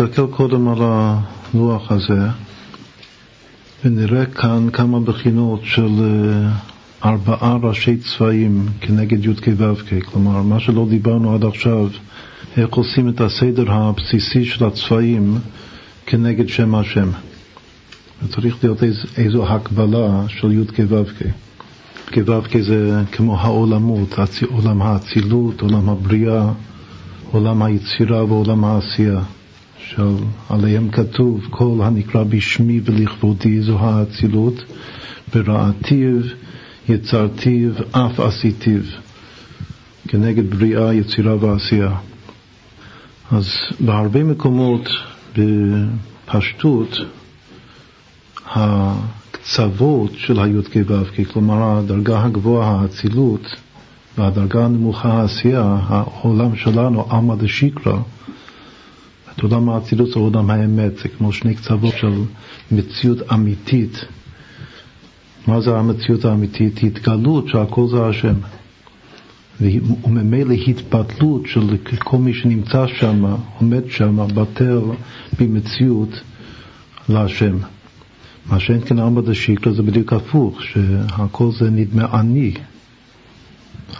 נסתכל קודם על הלוח הזה ונראה כאן כמה בחינות של אה, ארבעה ראשי צבעים כנגד י"ק ו"ק, כלומר מה שלא דיברנו עד עכשיו, איך עושים את הסדר הבסיסי של הצבעים כנגד שם השם. וצריך להיות איז, איזו הקבלה של י"ק ו"ק. י"ק ו"ק זה כמו העולמות, עולם האצילות, עולם הבריאה, עולם היצירה ועולם העשייה. שעליהם כתוב כל הנקרא בשמי ולכבודי זו האצילות, ברעתיו יצרתיו אף עשיתיו, כנגד בריאה, יצירה ועשייה. אז בהרבה מקומות בפשטות הקצוות של הי"ק ו"ק, כלומר הדרגה הגבוהה, האצילות, והדרגה הנמוכה העשייה, העולם שלנו, עלמא דשיקרא, את עולם האצילות זה עולם האמת, זה כמו שני קצוות של מציאות אמיתית. מה זה המציאות האמיתית? התגלות שהכל זה השם. וממילא התבטלות של כל מי שנמצא שם, עומד שם, בטל במציאות להשם. מה שאין כן ארבע דשיקרא זה בדיוק הפוך, שהכל זה נדמה אני.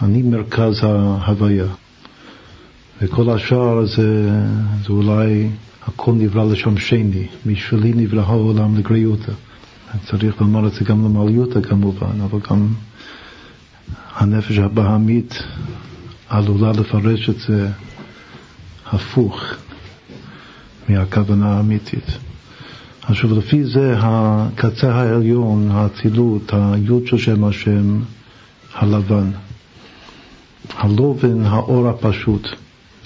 אני מרכז ההוויה. וכל השאר זה, זה אולי הכל נברא לשם שני, בשבילי נברא העולם לגריותא. צריך לומר את זה גם למעליותא כמובן, אבל גם הנפש הבהמית עלולה לפרש את זה הפוך מהכוונה האמיתית. עכשיו לפי זה הקצה העליון, האצילות, היוד של שם השם, הלבן. הלובן, האור הפשוט.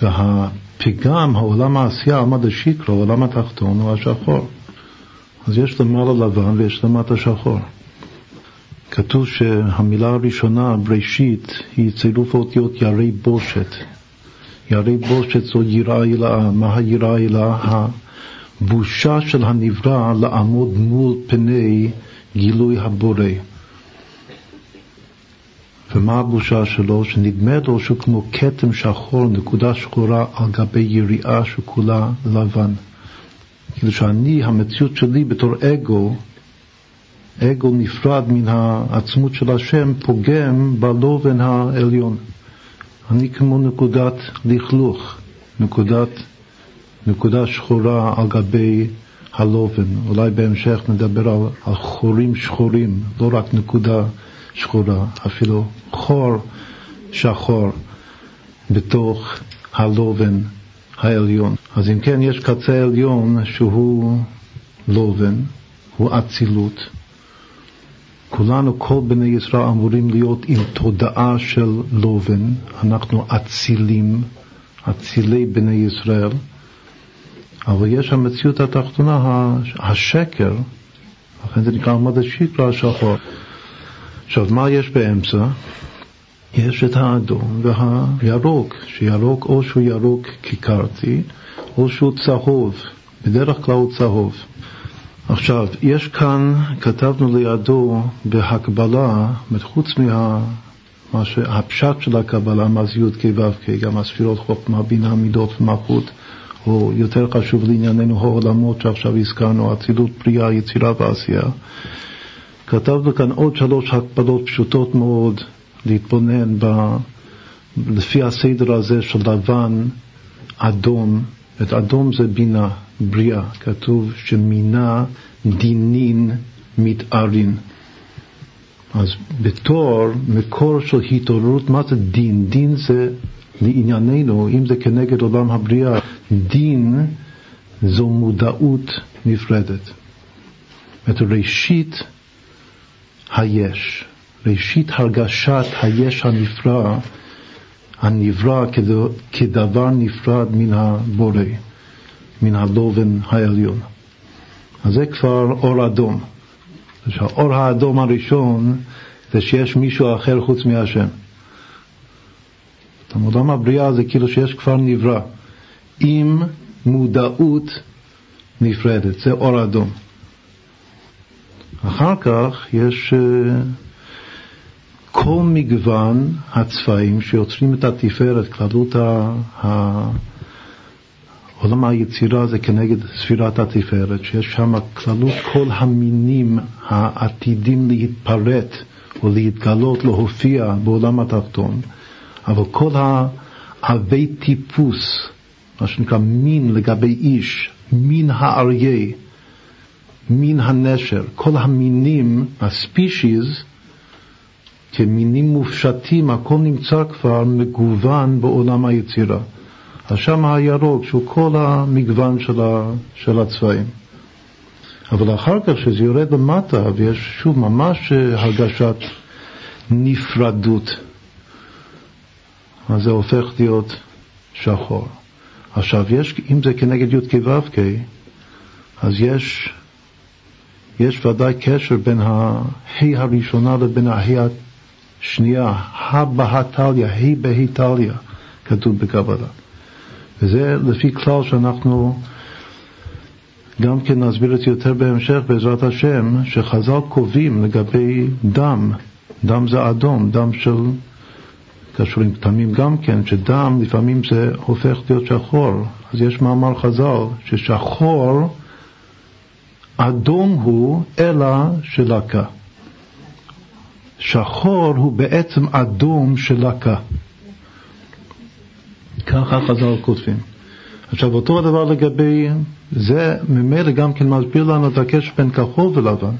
והפגם, העולם העשייה, עמד השיקרו, העולם התחתון הוא השחור. אז יש למעלה לבן ויש למטה שחור. כתוב שהמילה הראשונה, בראשית, היא צירוף האותיות ירי בושת. ירי בושת זו יראה הילאה. מה היראה הילאה? הבושה של הנברא לעמוד מול פני גילוי הבורא. ומה הבושה שלו? שנדמה לו שהוא כמו כתם שחור, נקודה שחורה על גבי יריעה שכולה לבן. כאילו שאני, המציאות שלי בתור אגו, אגו נפרד מן העצמות של השם, פוגם בלובן העליון. אני כמו נקודת לכלוך, נקודת, נקודה שחורה על גבי הלובן. אולי בהמשך נדבר על, על חורים שחורים, לא רק נקודה שחורה, אפילו חור שחור בתוך הלובן העליון. אז אם כן, יש קצה עליון שהוא לובן, הוא אצילות. כולנו, כל בני ישראל אמורים להיות עם תודעה של לובן, אנחנו אצילים, אצילי בני ישראל, אבל יש המציאות התחתונה, השקר, לכן זה נקרא עמד השקרה השחור. עכשיו, מה יש באמצע? יש את האדום והירוק, שירוק או שהוא ירוק כיכרתי, או שהוא צהוב, בדרך כלל הוא צהוב. עכשיו, יש כאן, כתבנו לידו בהקבלה, חוץ מה... מה שהפשט של הקבלה, מה זה י"ק ו"ק, גם הספירות חוכמה, בינה, מידות ומלכות, או יותר חשוב לענייננו העולמות שעכשיו הזכרנו, אצילות, פריאה, יצירה ועשייה. כתבנו כאן עוד שלוש הקפדות פשוטות מאוד להתבונן ב... לפי הסדר הזה של לבן, אדום, את אדום זה בינה, בריאה, כתוב שמינה דינין מתארין. אז בתור מקור של התעוררות, מה זה דין? דין זה לענייננו, אם זה כנגד עולם הבריאה, דין זו מודעות נפרדת. את ראשית היש, ראשית הרגשת היש הנפרע, הנברא כדבר נפרד מן הבורא, מן הלובן העליון. אז זה כבר אור אדום. האור האדום הראשון זה שיש מישהו אחר חוץ מהשם. עולם הבריאה זה כאילו שיש כבר נברא, עם מודעות נפרדת, זה אור אדום. אחר כך יש אה, כל מגוון הצבעים שיוצרים את התפארת, כללות עולם היצירה זה כנגד ספירת התפארת, שיש שם כללות כל המינים העתידים להתפרט או להתגלות, להופיע בעולם התחתון, אבל כל העבי טיפוס, מה שנקרא מין לגבי איש, מין האריה, מין הנשר, כל המינים, הספישיז, כמינים מופשטים, הכל נמצא כבר מגוון בעולם היצירה. אז שם הירוק, שהוא כל המגוון של, ה, של הצבעים. אבל אחר כך, כשזה יורד למטה, ויש שוב ממש הרגשת נפרדות, אז זה הופך להיות שחור. עכשיו, יש, אם זה כנגד י"ק ו"ק, אז יש, יש ודאי קשר בין הה' הראשונה לבין הה' השנייה, הבהתליה, ה' בהיטליה, כתוב בקבלה. וזה לפי כלל שאנחנו גם כן נסביר את זה יותר בהמשך בעזרת השם, שחז"ל קובעים לגבי דם, דם זה אדום, דם של, קשור עם כתמים גם כן, שדם לפעמים זה הופך להיות שחור. אז יש מאמר חז"ל ששחור אדום הוא אלא של לקה. שחור הוא בעצם אדום של לקה. ככה חז"ל כותבים. עכשיו אותו הדבר לגבי, זה ממילא גם כן מסביר לנו את הקשר בין כחול ולבן.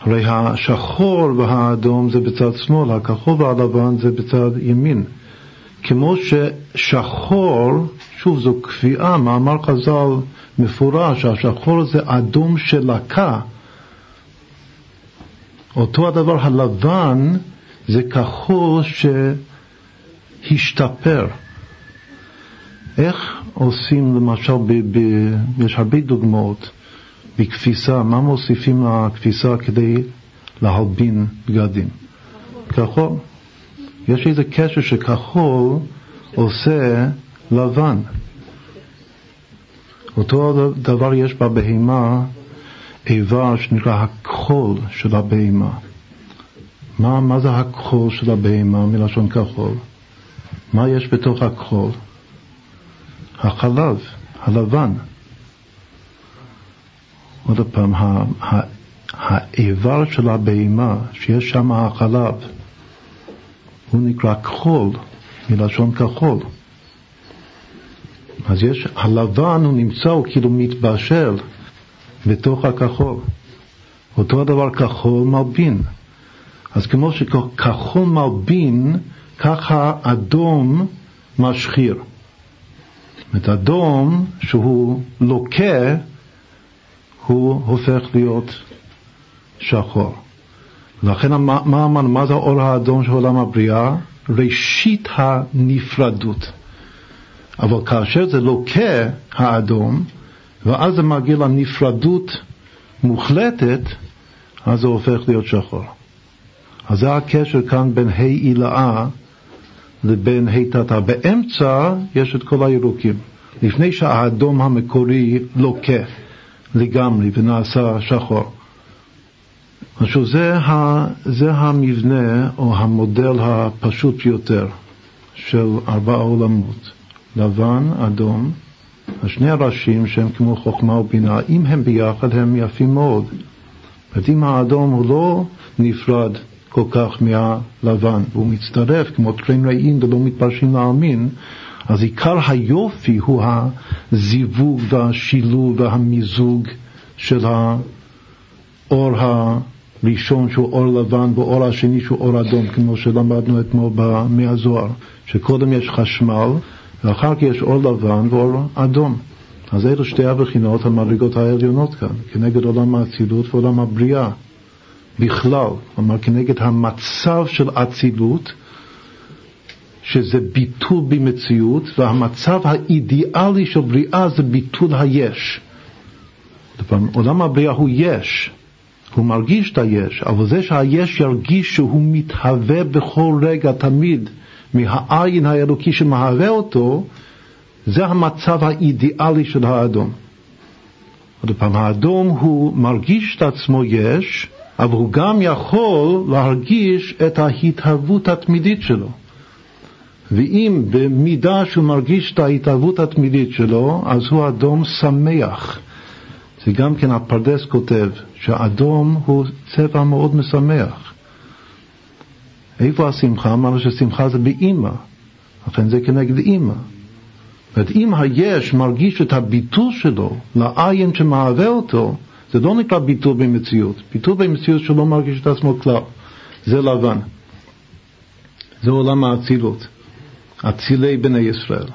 הרי השחור והאדום זה בצד שמאל, הכחול והלבן זה בצד ימין. כמו ששחור, שוב זו קביעה, מאמר חז"ל מפורש, השחור זה אדום של לקה. אותו הדבר הלבן זה כחול ש... השתפר. איך עושים למשל, ב, ב, יש הרבה דוגמאות בכביסה, מה מוסיפים לכביסה כדי להלבין בגדים? כחול. יש איזה קשר שכחול עושה לבן. אותו דבר יש בבהמה איבר שנקרא הכחול של הבהמה. מה, מה זה הכחול של הבהמה מלשון כחול? מה יש בתוך הכחול? החלב, הלבן. עוד פעם, האיבר של הבהמה, שיש שם החלב, הוא נקרא כחול, מלשון כחול. אז יש, הלבן הוא נמצא, הוא כאילו מתבשל בתוך הכחול. אותו הדבר כחול מלבין. אז כמו שכחול מלבין, ככה אדום משחיר. זאת אדום שהוא לוקה, הוא הופך להיות שחור. לכן מה אמרנו, מה זה האור האדום של עולם הבריאה? ראשית הנפרדות. אבל כאשר זה לוקה האדום, ואז זה מגיע לנפרדות מוחלטת, אז זה הופך להיות שחור. אז זה הקשר כאן בין ה' עילאה לבין היתתה. באמצע יש את כל הירוקים. לפני שהאדום המקורי לוקה לגמרי ונעשה שחור. עכשיו זה, ה, זה המבנה או המודל הפשוט ביותר של ארבעה עולמות, לבן, אדום, השני הראשים שהם כמו חוכמה ובינה, אם הם ביחד הם יפים מאוד. זאת אם האדום הוא לא נפרד כל כך מהלבן, והוא מצטרף כמו טרן רעים ולא מתפרשים להאמין, אז עיקר היופי הוא הזיווג והשילוב והמיזוג של האור הראשון שהוא אור לבן ואור השני שהוא אור אדום, כמו שלמדנו אתמול מהזוהר, שקודם יש חשמל ואחר כך יש אור לבן ואור אדום. אז אלו שתי הבחינות המדרגות העליונות כאן, כנגד עולם האצילות ועולם הבריאה. בכלל, כלומר כנגד המצב של אצילות, שזה ביטול במציאות, והמצב האידיאלי של בריאה זה ביטול היש. עולם הבריאה הוא יש, הוא מרגיש את היש, אבל זה שהיש ירגיש שהוא מתהווה בכל רגע תמיד מהעין האלוקי שמהווה אותו, זה המצב האידיאלי של האדום. עוד פעם, האדום הוא מרגיש את עצמו יש, אבל הוא גם יכול להרגיש את ההתהוות התמידית שלו. ואם במידה שהוא מרגיש את ההתערבות התמידית שלו, אז הוא אדום שמח. זה גם כן הפרדס כותב, שאדום הוא צבע מאוד משמח. איפה השמחה? אמרנו ששמחה זה באימא, לכן זה כנגד אימא. זאת אם היש מרגיש את הביטול שלו לעין שמהווה אותו, זה לא נקרא ביטול במציאות. ביטול במציאות שלא מרגיש את עצמו כלל, זה לבן. זה עולם האצילות, אצילי בני ישראל.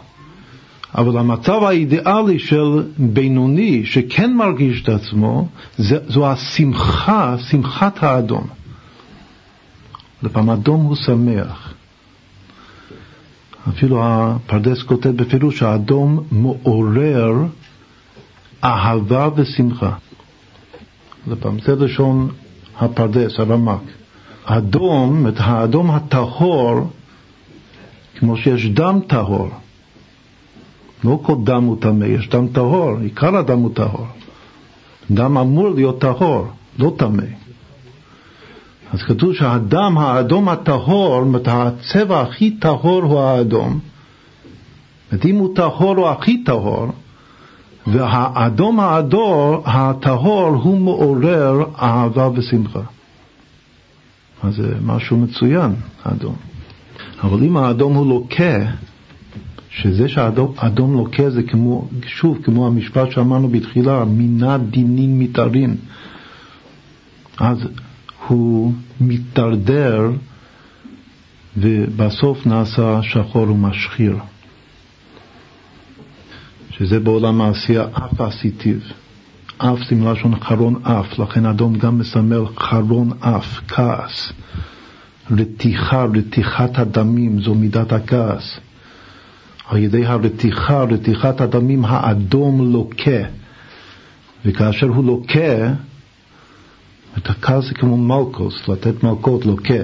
אבל המצב האידיאלי של בינוני שכן מרגיש את עצמו, זה, זו השמחה, שמחת האדום. לפעמים אדום הוא שמח. אפילו הפרדס כותב בפירוש שהאדום מעורר אהבה ושמחה. לפעמים זה לשון הפרדס, הרמק. אדום, את האדום הטהור, כמו שיש דם טהור. לא כל דם הוא טמא, יש דם טהור, עיקר הדם הוא טהור. דם אמור להיות טהור, לא טמא. אז כתוב שהדם האדום הטהור, זאת הצבע הכי טהור הוא האדום. זאת אם הוא טהור הוא הכי טהור, והאדום האדור, הטהור, הוא מעורר אהבה ושמחה. אז זה משהו מצוין, האדום. אבל אם האדום הוא לוקה, שזה שהאדום לוקה זה כמו, שוב, כמו המשפט שאמרנו בתחילה, מינה דינים מתארין. אז הוא מתדרדר ובסוף נעשה שחור ומשחיר. שזה בעולם העשייה אף עשיתיו. אף זה מלשון חרון אף, לכן אדום גם מסמל חרון אף, כעס. רתיחה, רתיחת הדמים, זו מידת הכעס. על ידי הרתיחה, רתיחת הדמים, האדום לוקה. וכאשר הוא לוקה, את הכעס זה כמו מלקוס, לתת מלקות לוקה.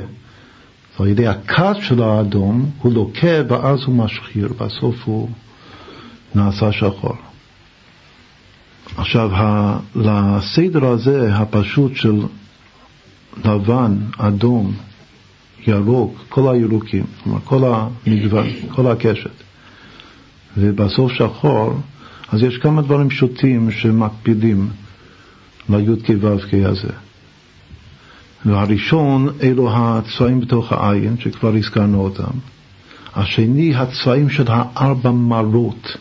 על ידי הכעס של האדום הוא לוקה ואז הוא משחיר, בסוף הוא נעשה שחור. עכשיו, לסדר הזה הפשוט של לבן, אדום, ירוק, כל הירוקים, כלומר כל המגוון, כל הקשת, ובסוף שחור, אז יש כמה דברים פשוטים שמקפידים לי"ק ו"ק הזה. והראשון אלו הצבעים בתוך העין, שכבר הזכרנו אותם. השני, הצבעים של הארבע מרות,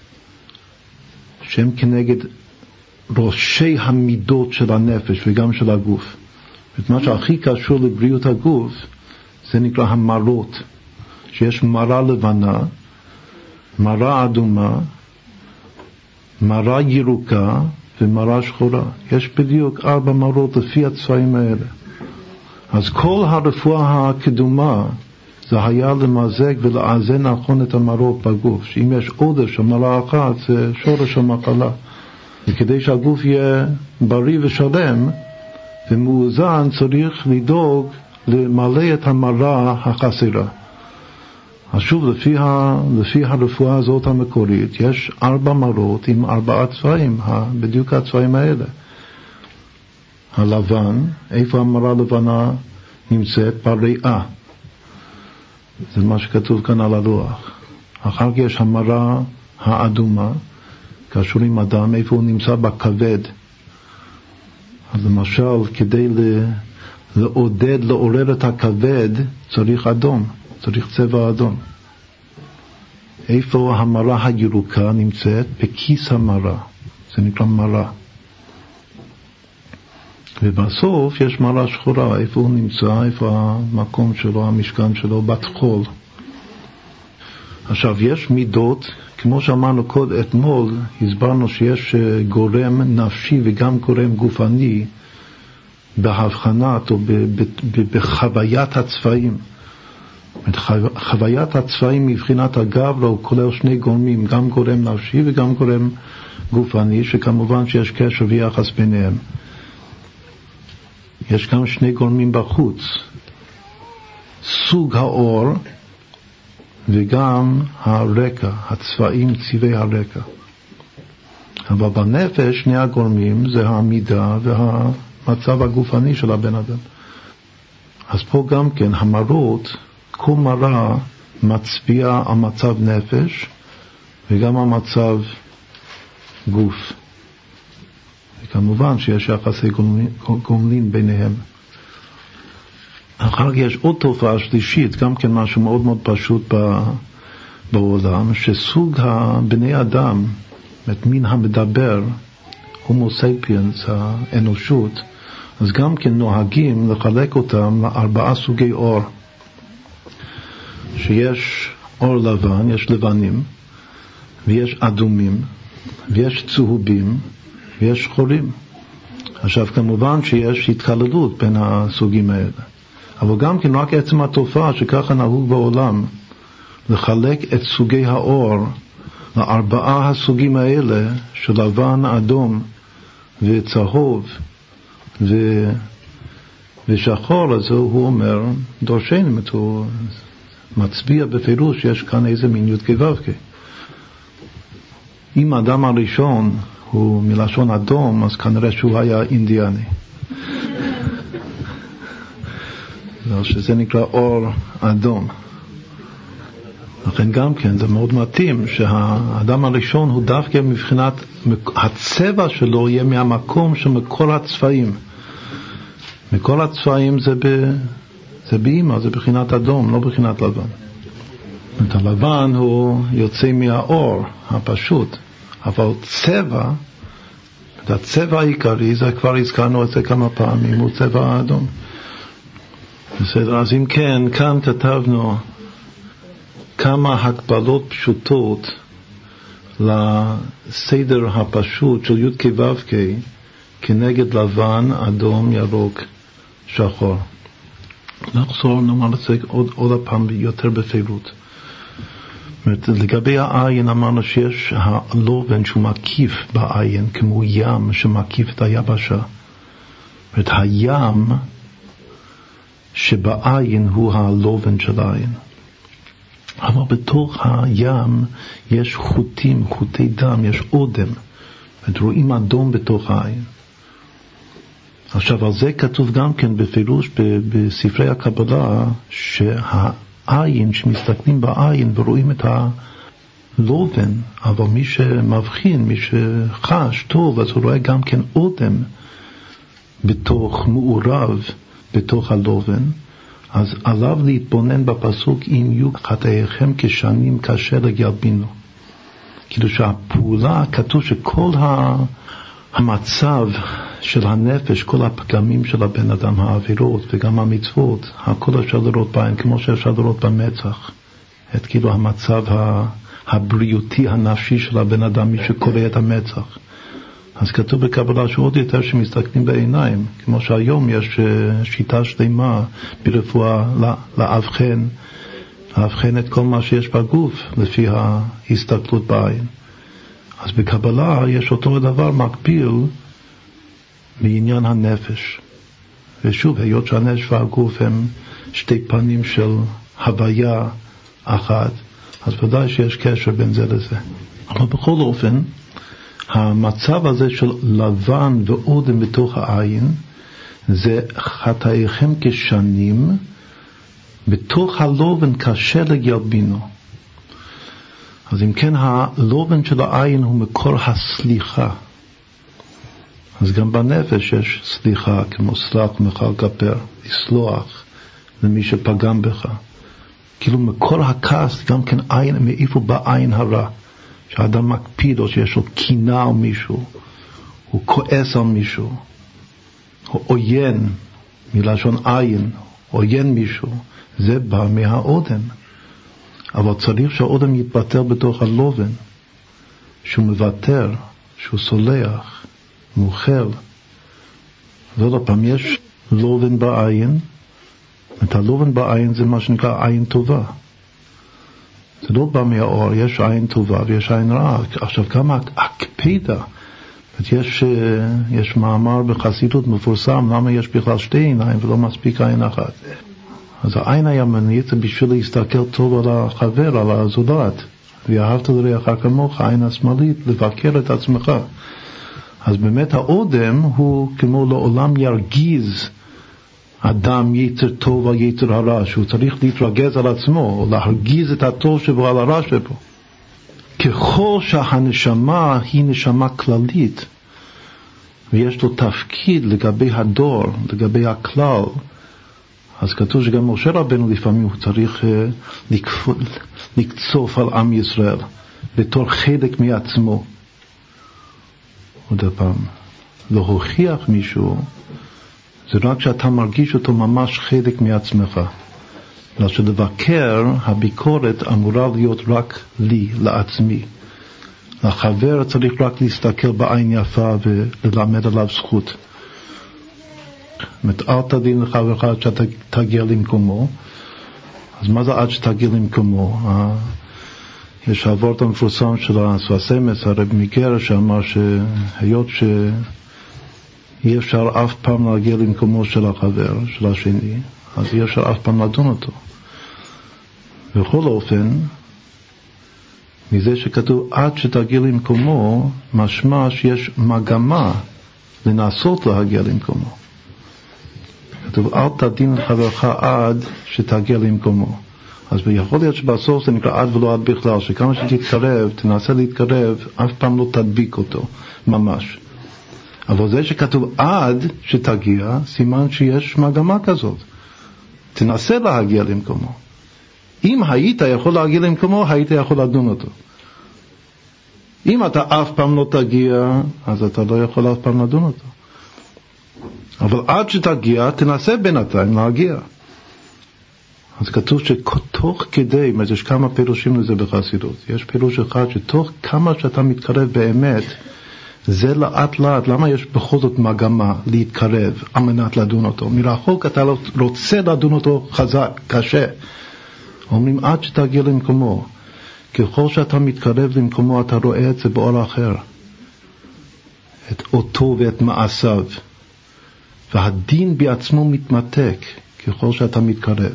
שהם כנגד ראשי המידות של הנפש וגם של הגוף. את מה שהכי קשור לבריאות הגוף זה נקרא המרות, שיש מרה לבנה, מרה אדומה, מרה ירוקה ומרה שחורה. יש בדיוק ארבע מרות לפי הצבעים האלה. אז כל הרפואה הקדומה זה היה למזג ולאזן נכון את המרות בגוף, שאם יש עודף של מרה אחת זה שורש המחלה. וכדי שהגוף יהיה בריא ושלם ומאוזן צריך לדאוג למלא את המרה החסרה. אז שוב, לפי, ה, לפי הרפואה הזאת המקורית, יש ארבע מרות עם ארבעה צבעים, בדיוק הצבעים האלה. הלבן, איפה המרה הלבנה נמצאת? בריאה. זה מה שכתוב כאן על הלוח. אחר כך יש המרה האדומה, קשור עם אדם, איפה הוא נמצא בכבד. אז למשל, כדי לעודד, לעורר את הכבד, צריך אדום, צריך צבע אדום. איפה המרה הירוקה נמצאת? בכיס המרה, זה נקרא מרה. ובסוף יש מרה שחורה, איפה הוא נמצא, איפה המקום שלו, המשכן שלו, בת חול. עכשיו, יש מידות, כמו שאמרנו קוד אתמול, הסברנו שיש אה, גורם נפשי וגם גורם גופני בהבחנת או בחוויית הצבעים. חוויית הצבעים מבחינת הגב לא כולל שני גורמים, גם גורם נפשי וגם גורם גופני, שכמובן שיש קשר ויחס ביניהם. יש גם שני גורמים בחוץ, סוג האור וגם הרקע, הצבעים, צבעי הרקע. אבל בנפש שני הגורמים זה העמידה והמצב הגופני של הבן אדם. אז פה גם כן המרות, כל מראה מצביע על מצב נפש וגם על מצב גוף. וכמובן שיש יחסי גומלין ביניהם. אחר כך יש עוד תופעה שלישית, גם כן משהו מאוד מאוד פשוט בעולם, שסוג הבני אדם, את מין המדבר, הומו ספיאנס, האנושות, אז גם כן נוהגים לחלק אותם לארבעה סוגי אור. שיש אור לבן, יש לבנים, ויש אדומים, ויש צהובים, ויש שחורים. עכשיו כמובן שיש התקללות בין הסוגים האלה, אבל גם כן רק עצם התופעה שככה נהוג בעולם לחלק את סוגי האור לארבעה הסוגים האלה של לבן, אדום וצהוב ו... ושחור, אז הוא אומר דורשני, מצביע בפירוש שיש כאן איזה מין י"ק ו"ק. אם האדם הראשון הוא מלשון אדום, אז כנראה שהוא היה אינדיאני. שזה נקרא אור אדום. לכן גם כן זה מאוד מתאים שהאדם הראשון הוא דווקא מבחינת, הצבע שלו יהיה מהמקום מכל הצבעים. מכל הצבעים זה, זה באימא, זה בחינת אדום, לא בחינת לבן. את הלבן הוא יוצא מהאור הפשוט, אבל צבע, את הצבע העיקרי, זה כבר הזכרנו את זה כמה פעמים, הוא צבע האדום. בסדר, אז אם כן, כאן כתבנו כמה הקבלות פשוטות לסדר הפשוט של י"ק ו"ק כנגד לבן, אדום, ירוק, שחור. נחזור נאמר את זה עוד, עוד פעם יותר בפירוט. לגבי העין אמרנו שיש הלובן שהוא מקיף בעין כמו ים שמקיף את היבשה. זאת הים שבעין הוא הלובן של העין. אבל בתוך הים יש חוטים, חוטי דם, יש אודם. רואים אדום בתוך העין. עכשיו, על זה כתוב גם כן בפירוש בספרי הקבלה, שהעין, שמסתכלים בעין ורואים את הלובן, אבל מי שמבחין, מי שחש טוב, אז הוא רואה גם כן אודם בתוך, מעורב בתוך הלובן. אז עליו להתבונן בפסוק אם יהיו חטאיכם כשנים כאשר ילבינו. כאילו שהפעולה, כתוב שכל המצב של הנפש, כל הפגמים של הבן אדם, העבירות וגם המצוות, הכל אפשר לראות בעין, כמו שאפשר לראות במצח. את כאילו המצב הבריאותי הנפשי של הבן אדם, מי שקורא את המצח. אז כתוב בקבלה שעוד יותר שמסתכלים בעיניים, כמו שהיום יש אה, שיטה שלמה ברפואה לאבחן, לאבחן את כל מה שיש בגוף לפי ההסתכלות בעין. אז בקבלה יש אותו דבר מקביל בעניין הנפש. ושוב, היות שהנפש והגוף הם שתי פנים של הוויה אחת, אז ודאי שיש קשר בין זה לזה. אבל בכל אופן, המצב הזה של לבן ואודם בתוך העין זה חטאיכם כשנים בתוך הלובן קשה לגלבינו. אז אם כן הלובן של העין הוא מקור הסליחה. אז גם בנפש יש סליחה, כמו סלח ומחל כפר, לסלוח למי שפגם בך. כאילו מקור הכעס גם כן עין, מאיפה בא עין הרע. שאדם מקפיד או שיש לו קינה על מישהו, הוא כועס על מישהו, הוא עוין, מלשון עין, עוין מישהו, זה בא מהאודם. אבל צריך שהאודם יתבטר בתוך הלובן, שהוא מוותר, שהוא סולח, מוכר. ועוד פעם, יש לובן בעין, את הלובן בעין זה מה שנקרא עין טובה. זה לא בא מהאור, יש עין טובה ויש עין רעה. עכשיו, גם הקפידה, יש, אה, יש מאמר בחסידות מפורסם, למה יש בכלל שתי עיניים ולא מספיק עין אחת. אז העין הימנית זה בשביל להסתכל טוב על החבר, על הזולת. ואהבת לרעך כמוך, העין השמאלית, לבקר את עצמך. אז באמת האודם הוא כמו לעולם ירגיז אדם יצר טוב על יצר הרע, שהוא צריך להתרגז על עצמו, או להרגיז את הטוב שבו על הרע שבו. ככל שהנשמה היא נשמה כללית, ויש לו תפקיד לגבי הדור, לגבי הכלל, אז כתוב שגם משה רבנו לפעמים הוא צריך אה, לקצוף על עם ישראל בתור חלק מעצמו. עוד פעם, להוכיח מישהו זה רק שאתה מרגיש אותו ממש חלק מעצמך. בגלל שלבקר, הביקורת אמורה להיות רק לי, לעצמי. לחבר צריך רק להסתכל בעין יפה וללמד עליו זכות. זאת אומרת, אל תדין לחברך עד שאתה תגיע למקומו. אז מה זה עד שתגיע למקומו? יש העבורת המפורסם של הסווסמס, הרב מגר, שאמר שהיות שאי אפשר אף פעם להגיע למקומו של החבר, של השני, אז אי אפשר אף פעם לדון אותו. בכל אופן, מזה שכתוב עד שתגיע למקומו, משמע שיש מגמה לנסות להגיע למקומו. כתוב אל תדין לחברך עד שתגיע למקומו. אז יכול להיות שבסוף זה נקרא עד ולא עד בכלל, שכמה שתתקרב, תנסה להתקרב, אף פעם לא תדביק אותו, ממש. אבל זה שכתוב עד שתגיע, סימן שיש מגמה כזאת. תנסה להגיע למקומו. אם היית יכול להגיע למקומו, היית יכול לדון אותו. אם אתה אף פעם לא תגיע, אז אתה לא יכול אף פעם לדון אותו. אבל עד שתגיע, תנסה בינתיים להגיע. אז כתוב שתוך כדי, זאת יש כמה פירושים לזה בחסידות. יש פירוש אחד שתוך כמה שאתה מתקרב באמת, זה לאט לאט, למה יש בכל זאת מגמה להתקרב על מנת לדון אותו? מרחוק אתה לא רוצה לדון אותו חזק, קשה. אומרים עד שתגיע למקומו. ככל שאתה מתקרב למקומו אתה רואה את זה באור אחר. את אותו ואת מעשיו. והדין בעצמו מתמתק ככל שאתה מתקרב.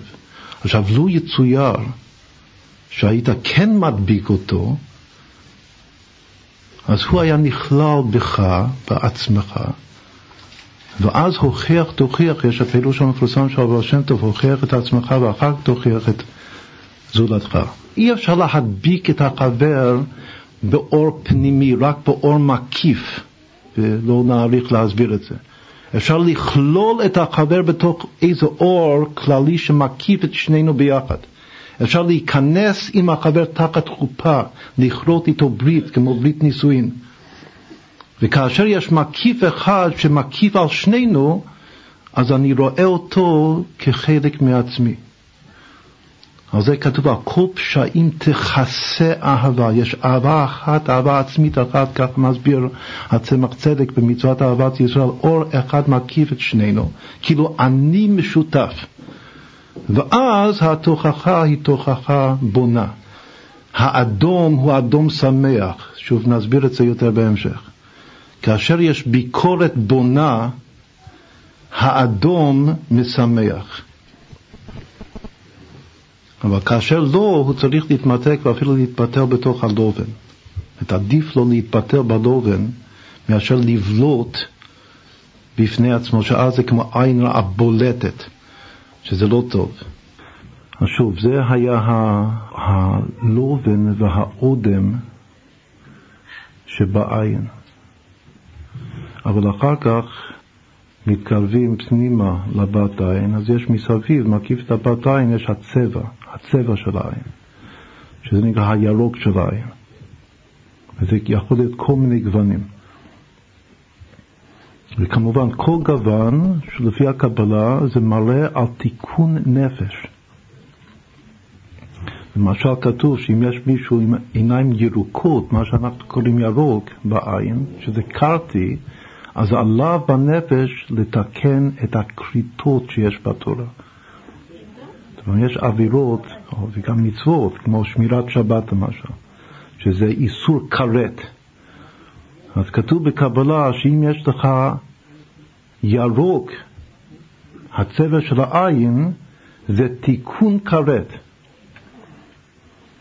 עכשיו, לו יצויר שהיית כן מדביק אותו, אז הוא היה נכלל בך, בעצמך, ואז הוכיח, תוכיח, יש הפירוש המפורסם של הבעל שם טוב, הוכיח את עצמך ואחר כך תוכיח את זולתך. אי אפשר להדביק את החבר באור פנימי, רק באור מקיף, ולא נאריך להסביר את זה. אפשר לכלול את החבר בתוך איזה אור כללי שמקיף את שנינו ביחד. אפשר להיכנס עם החבר תחת חופה, לכרות איתו ברית, כמו ברית נישואין. וכאשר יש מקיף אחד שמקיף על שנינו, אז אני רואה אותו כחלק מעצמי. על זה כתוב, כל פשעים תכסה אהבה. יש אהבה אחת, אהבה עצמית אחת, כך מסביר הצמח צדק במצוות אהבת ישראל, אור אחד מקיף את שנינו, כאילו אני משותף. ואז התוכחה היא תוכחה בונה. האדום הוא אדום שמח, שוב נסביר את זה יותר בהמשך. כאשר יש ביקורת בונה, האדום משמח. אבל כאשר לא, הוא צריך להתמתק ואפילו להתפטר בתוך הלובן. את עדיף לו להתפטר בלובן מאשר לבלוט בפני עצמו, שאז זה כמו עין רעה בולטת, שזה לא טוב. אז שוב, זה היה הלובן והאודם שבעין. אבל אחר כך מתקרבים פנימה לבת עין, אז יש מסביב, מקיף את הבת עין, יש הצבע. הצבע של העין, שזה נקרא הירוק של העין. וזה יכול להיות כל מיני גוונים. וכמובן כל גוון שלפי הקבלה זה מראה על תיקון נפש. למשל כתוב שאם יש מישהו עם עיניים ירוקות, מה שאנחנו קוראים ירוק בעין, שזה קרטי, אז עליו בנפש לתקן את הכריתות שיש בתורה. אומרת, יש עבירות וגם מצוות, כמו שמירת שבת למשל, שזה איסור כרת. אז כתוב בקבלה שאם יש לך ירוק, הצבע של העין זה תיקון כרת.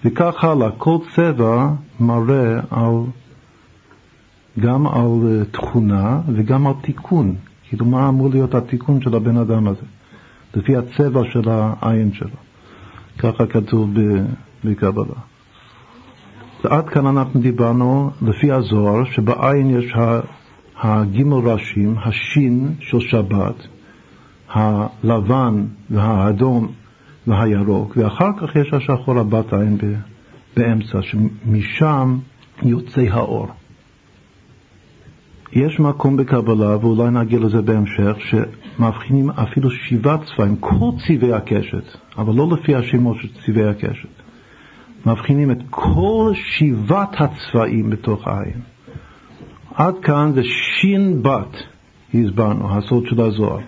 וכך הלאה, כל צבע מראה על, גם על תכונה וגם על תיקון. כאילו מה אמור להיות התיקון של הבן אדם הזה. לפי הצבע של העין שלו. ככה כתוב בקבלה. ועד כאן אנחנו דיברנו לפי הזוהר, שבעין יש הגימל ראשים, השין של שבת, הלבן והאדום והירוק, ואחר כך יש השחור הבת עין באמצע, שמשם יוצא האור. יש מקום בקבלה, ואולי נגיע לזה בהמשך, שמבחינים אפילו שבעת צבעים, כל צבעי הקשת, אבל לא לפי השמות של צבעי הקשת. מבחינים את כל שבעת הצבעים בתוך העין. עד כאן זה שין בת, הסברנו, הסוד של הזוהר.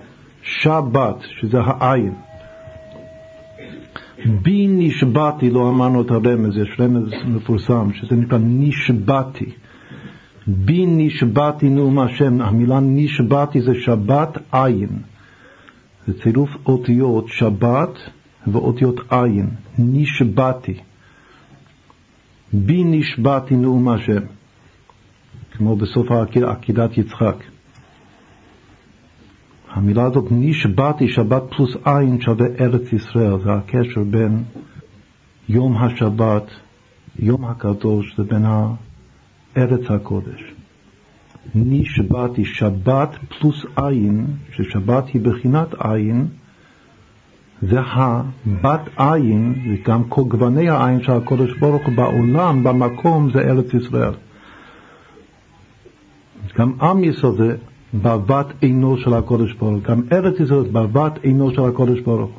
שבת, שזה העין. בי נשבעתי, לא אמרנו את הרמז, יש רמז מפורסם, שזה נקרא נשבעתי. בי נשבעתי נאום השם, המילה נשבעתי זה שבת עין. זה צירוף אותיות שבת ואותיות עין, נשבעתי. בי נשבעתי נאום השם, כמו בסוף עקידת יצחק. המילה הזאת נשבעתי, שבת פלוס עין שווה ארץ ישראל, זה הקשר בין יום השבת, יום הקדוש, זה בין ארץ הקודש. נשבעתי, שבת פלוס עין, ששבת היא בחינת עין, זה הבת עין, וגם כל גווני העין של הקודש ברוך בעולם, במקום, זה ארץ ישראל. גם עם ישראל זה בבת עינו של הקודש ברוך גם ארץ ישראל זה בבת עינו של הקודש ברוך.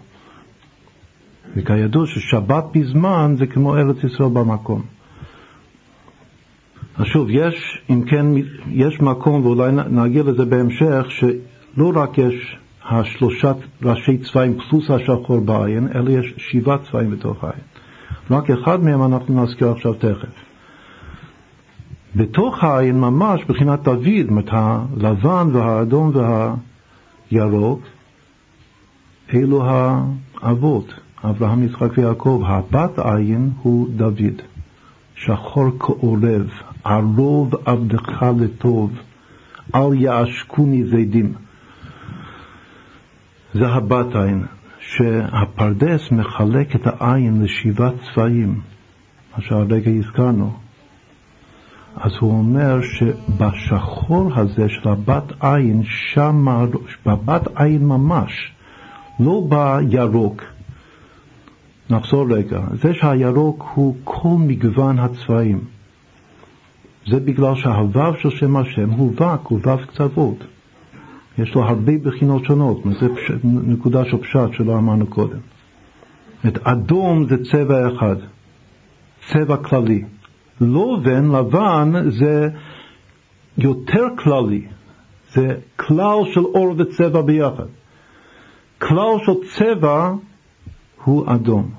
וכידוע ששבת בזמן זה כמו ארץ ישראל במקום. אז שוב, יש, אם כן, יש מקום, ואולי נגיע לזה בהמשך, שלא רק יש השלושת ראשי צבעים פלוס השחור בעין, אלא יש שבעה צבעים בתוך העין. רק אחד מהם אנחנו נזכיר עכשיו תכף. בתוך העין ממש, מבחינת דוד, זאת הלבן והאדום והירוק, אלו האבות, אברהם, יצחק ויעקב. הבת עין הוא דוד, שחור כעורב, ערוב עבדך לטוב, אל יעשקוני זדים. זה הבת עין, שהפרדס מחלק את העין לשבעת צבעים, מה שהרגע הזכרנו. אז הוא אומר שבשחור הזה של הבת עין, שם, בבת עין ממש, לא בירוק. נחזור רגע, זה שהירוק הוא כל מגוון הצבעים. זה בגלל שהוו של שם השם הוא וק, הוא וו קצוות. יש לו הרבה בחינות שונות, זו נקודה של פשט שלא אמרנו קודם. את אדום זה צבע אחד, צבע כללי. לובן, לבן, זה יותר כללי, זה כלל של אור וצבע ביחד. כלל של צבע הוא אדום.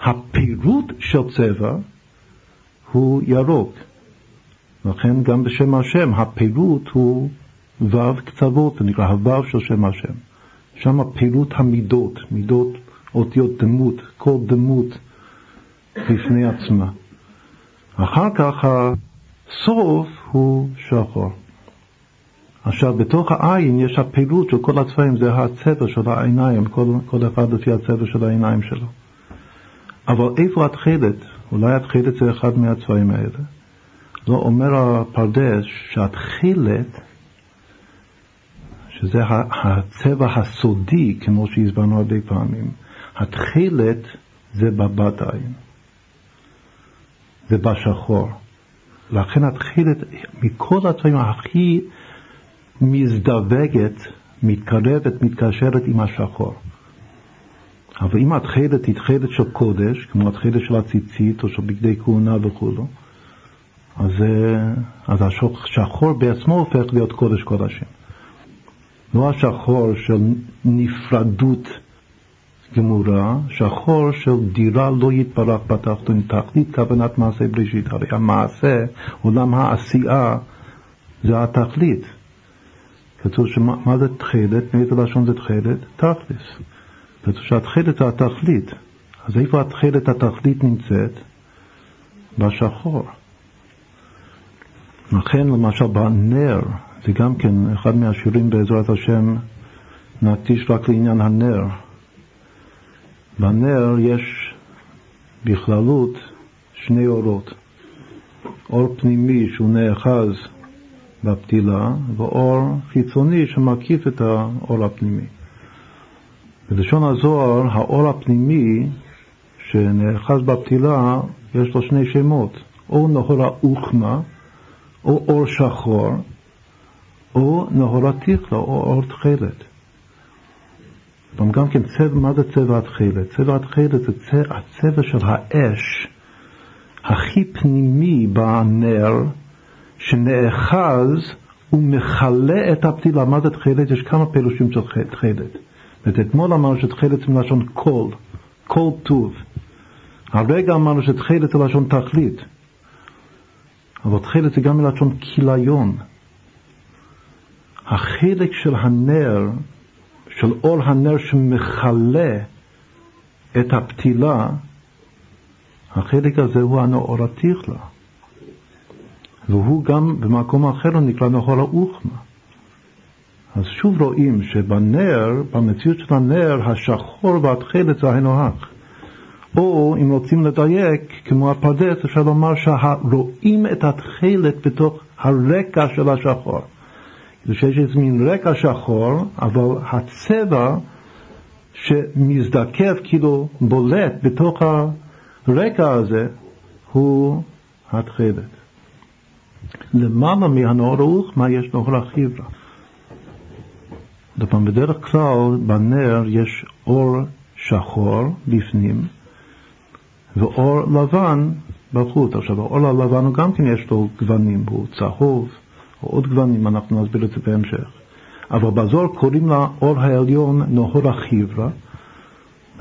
הפירוט של צבע הוא ירוק. לכן גם בשם השם הפירוט הוא ו' קצוות, זה נקרא הו' של שם השם. שם פירוט המידות, מידות אותיות דמות, כל דמות בפני עצמה. אחר כך הסוף הוא שחור. עכשיו, בתוך העין יש הפירוט של כל הצבעים, זה הצבע של העיניים, כל, כל אחד לפי הצבע של העיניים שלו. אבל איפה התכלת? אולי התכלת זה אחד מהצבעים האלה. לא אומר הפרדס שהתכלת, שזה הצבע הסודי, כמו שהסברנו הרבה פעמים, התכלת זה בבת עין. זה בשחור. לכן התכלת מכל הצבעים הכי מזדווגת, מתקרבת, מתקשרת עם השחור. אבל אם התכלת היא תכלת של קודש, כמו התכלת של הציצית או של בגדי כהונה וכולו, אז, אז השחור בעצמו הופך להיות קודש קודשים. לא השחור של נפרדות גמורה, שחור של דירה לא יתברך בתחתון, תכלית כוונת מעשה בראשית. הרי המעשה, עולם העשייה, זה התכלית. כתוב שמה זה תכלת? מאיזה לשון זה תכלת? תכלס. כתוב שהתכלת זה התכלית. אז איפה התכלת התכלית נמצאת? בשחור. לכן למשל בנר, זה גם כן אחד מהשירים בעזרת השם, נקדיש רק לעניין הנר. בנר יש בכללות שני אורות. אור פנימי שהוא נאחז בפתילה, ואור חיצוני שמקיף את האור הפנימי. בלשון הזוהר, האור הפנימי שנאחז בפתילה, יש לו שני שמות, או נהורה אוכמה, או אור שחור, או נהורה תיכלה, או אור תכלת. גם כן צבע, מה זה צבע התכלת? צבע התכלת זה צבע, הצבע של האש הכי פנימי בנר, שנאחז ומכלה את הפתילה. מה זה תכלת? יש כמה פירושים של תכלת. אתמול אמרנו שתכלת זה מלשון קול, קול טוב. הרגע אמרנו שתכלת זה לשון תכלית. אבל תכלת זה גם מלשון כיליון. החלק של הנר, של אור הנר שמכלה את הפתילה, החלק הזה הוא הנאור התיכלה. והוא גם במקום אחר נקרא נאור האוכמה. אז שוב רואים שבנר, במציאות של הנר, השחור והתכלת זה הנוהג. או אם רוצים לדייק, כמו הפרדס, אפשר לומר שרואים את התכלת בתוך הרקע של השחור. כאילו שיש איזה מין רקע שחור, אבל הצבע שמזדקף, כאילו בולט בתוך הרקע הזה, הוא התכלת. למעלה מהנאור רוח, מה יש נאור החיברה. עוד בדרך כלל בנר יש אור שחור בפנים ואור לבן בחוץ. עכשיו, האור הלבן הוא גם כן יש לו גוונים, הוא צהוב, או עוד גוונים, אנחנו נסביר את זה בהמשך. אבל בזוהר קוראים לאור העליון נהור החיברה,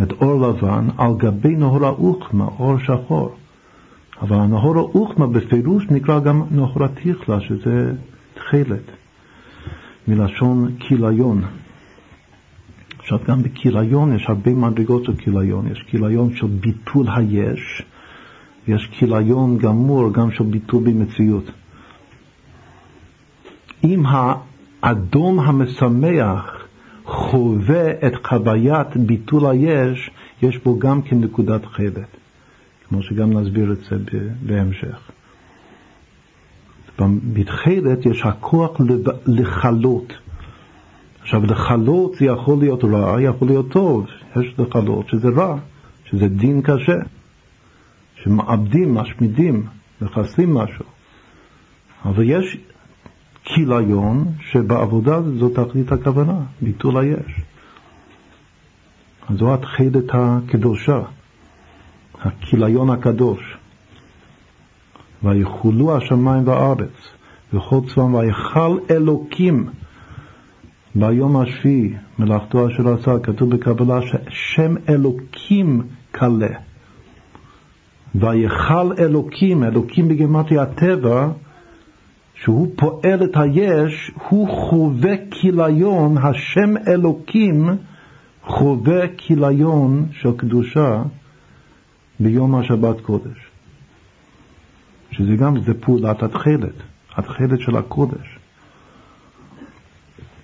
את אור לבן, על גבי נהור האוכמה, אור שחור. אבל הנהור האוכמה בפירוש נקרא גם נהור התיכלה, שזה תכלת. מלשון כיליון. עכשיו גם בכיליון יש הרבה מדרגות של כיליון, יש כיליון של ביטול היש, ויש כיליון גמור גם של ביטול במציאות. אם האדום המשמח חווה את חוויית ביטול היש, יש בו גם כן נקודת חלת, כמו שגם נסביר את זה בהמשך. בתכלת יש הכוח לכלות. עכשיו, לכלות זה יכול להיות רע, יכול להיות טוב. יש לכלות שזה רע, שזה דין קשה, שמאבדים, משמידים, מחסלים משהו. אבל יש כיליון שבעבודה זו תכלית הכוונה, ביטול היש. זו התכלת הקדושה, הכיליון הקדוש. ויחולו השמיים והארץ, וכל צבאם ויכל אלוקים ביום השביעי, מלאכתו אשר עשה, כתוב בקבלה ששם אלוקים קלה. ויכל אלוקים, אלוקים בגמטי הטבע, שהוא פועל את היש, הוא חווה כיליון, השם אלוקים חווה כיליון של קדושה ביום השבת קודש. שזה גם, זה פעולת התכלת, התכלת של הקודש.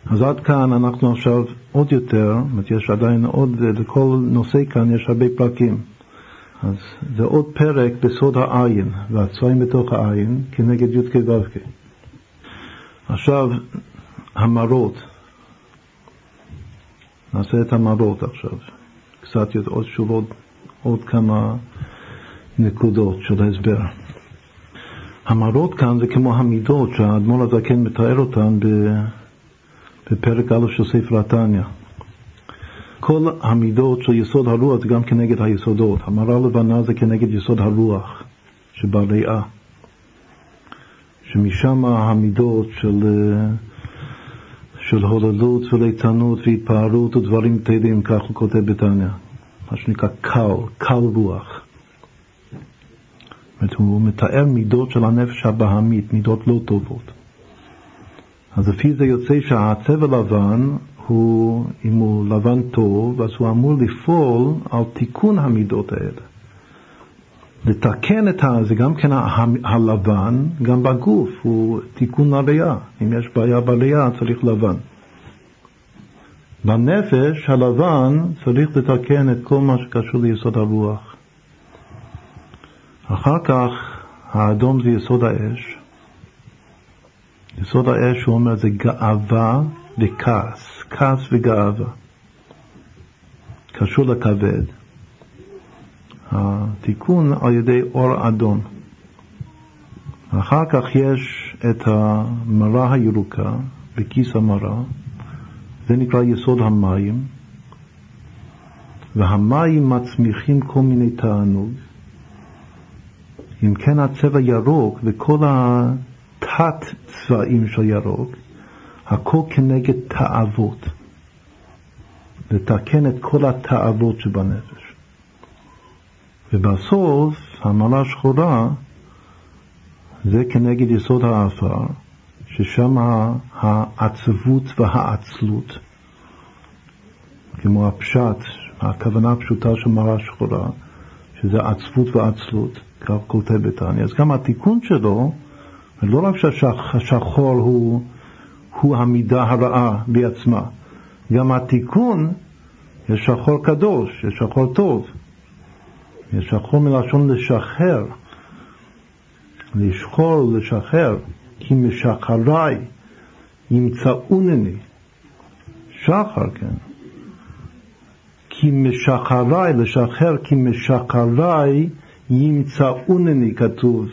אז עד כאן אנחנו עכשיו עוד יותר, זאת אומרת יש עדיין עוד, לכל נושא כאן יש הרבה פרקים. אז זה עוד פרק בסוד העין, והצבעים בתוך העין כנגד י"ק ו"ק. עכשיו, המראות. נעשה את המראות עכשיו. קצת עוד שוב עוד, כמה נקודות של הסבר. המראות כאן זה כמו המידות שהאדמו"ר הזקן מתאר אותן בפרק א' של ספר התניא. כל המידות של יסוד הרוח זה גם כנגד היסודות. המראה לבנה זה כנגד יסוד הרוח שבריאה. שמשם המידות של, של הוללות וליצנות והתפארות ודברים טבעיים, כך הוא כותב בתניא. מה שנקרא קל, קל רוח. אומרת, הוא מתאר מידות של הנפש הבהמית, מידות לא טובות. אז לפי זה יוצא שהצבע לבן הוא, אם הוא לבן טוב, אז הוא אמור לפעול על תיקון המידות האלה. לתקן את ה... זה גם כן הלבן, גם בגוף, הוא תיקון הראייה. אם יש בעיה בראייה צריך לבן. בנפש הלבן צריך לתקן את כל מה שקשור ליסוד הרוח. אחר כך האדום זה יסוד האש. יסוד האש, הוא אומר, זה גאווה וכעס, כעס וגאווה. קשור לכבד. התיקון על ידי אור אדום. אחר כך יש את המרה הירוקה בכיס המרה, זה נקרא יסוד המים, והמים מצמיחים כל מיני תענוג. אם כן הצבע ירוק וכל התת צבעים של ירוק, הכל כנגד תאוות. לתקן את כל התאוות שבנפש. ובסוף, המעלה השחורה זה כנגד יסוד האפר, ששם העצבות והעצלות, כמו הפשט, הכוונה הפשוטה של מעלה שחורה, שזה עצבות ועצלות, כך כותב בתניא. אז גם התיקון שלו, לא רק שהשחור הוא, הוא המידה הרעה בעצמה, גם התיקון, יש שחור קדוש, יש שחור טוב. יש שחור מלשון לשחרר, לשחור, לשחרר, כי משחרי ימצאונני. שחר, כן. כי משחרי, לשחרר, כי משחרי ימצאונני, כתוב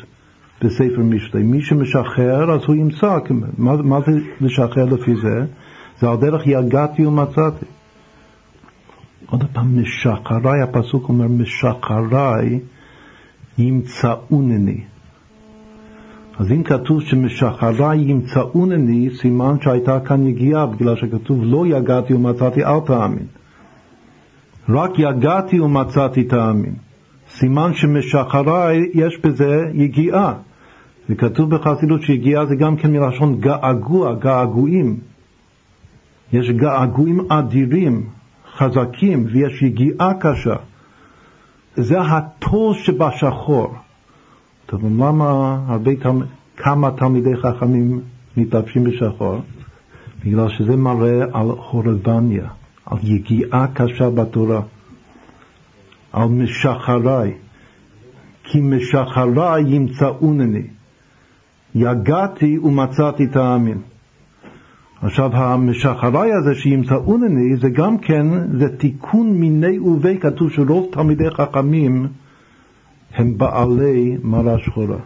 בספר משלי. מי שמשחרר, אז הוא ימצא. מה, מה זה לשחרר לפי זה? זה על דרך יגעתי ומצאתי. עוד פעם, משחרי, הפסוק אומר, משחרי ימצאונני. אז אם כתוב שמשחרי ימצאונני, סימן שהייתה כאן יגיעה, בגלל שכתוב לא יגעתי ומצאתי, אל תאמין. רק יגעתי ומצאתי תאמין. סימן שמשחרי יש בזה יגיעה. וכתוב בחסידות שיגיעה זה גם כן מלשון געגוע, געגועים. יש געגועים אדירים, חזקים, ויש יגיעה קשה. זה הטוב שבשחור. טוב, למה הרבה, כמה תלמידי חכמים מתלבשים בשחור? בגלל שזה מראה על הורבניה, על יגיעה קשה בתורה, על משחרי, כי משחרי ימצאונני. יגעתי ומצאתי תאמין. עכשיו, המשחרי הזה שימצאונני, זה גם כן, זה תיקון מיני ובי, כתוב שרוב תלמידי חכמים הם בעלי מרה שחורה.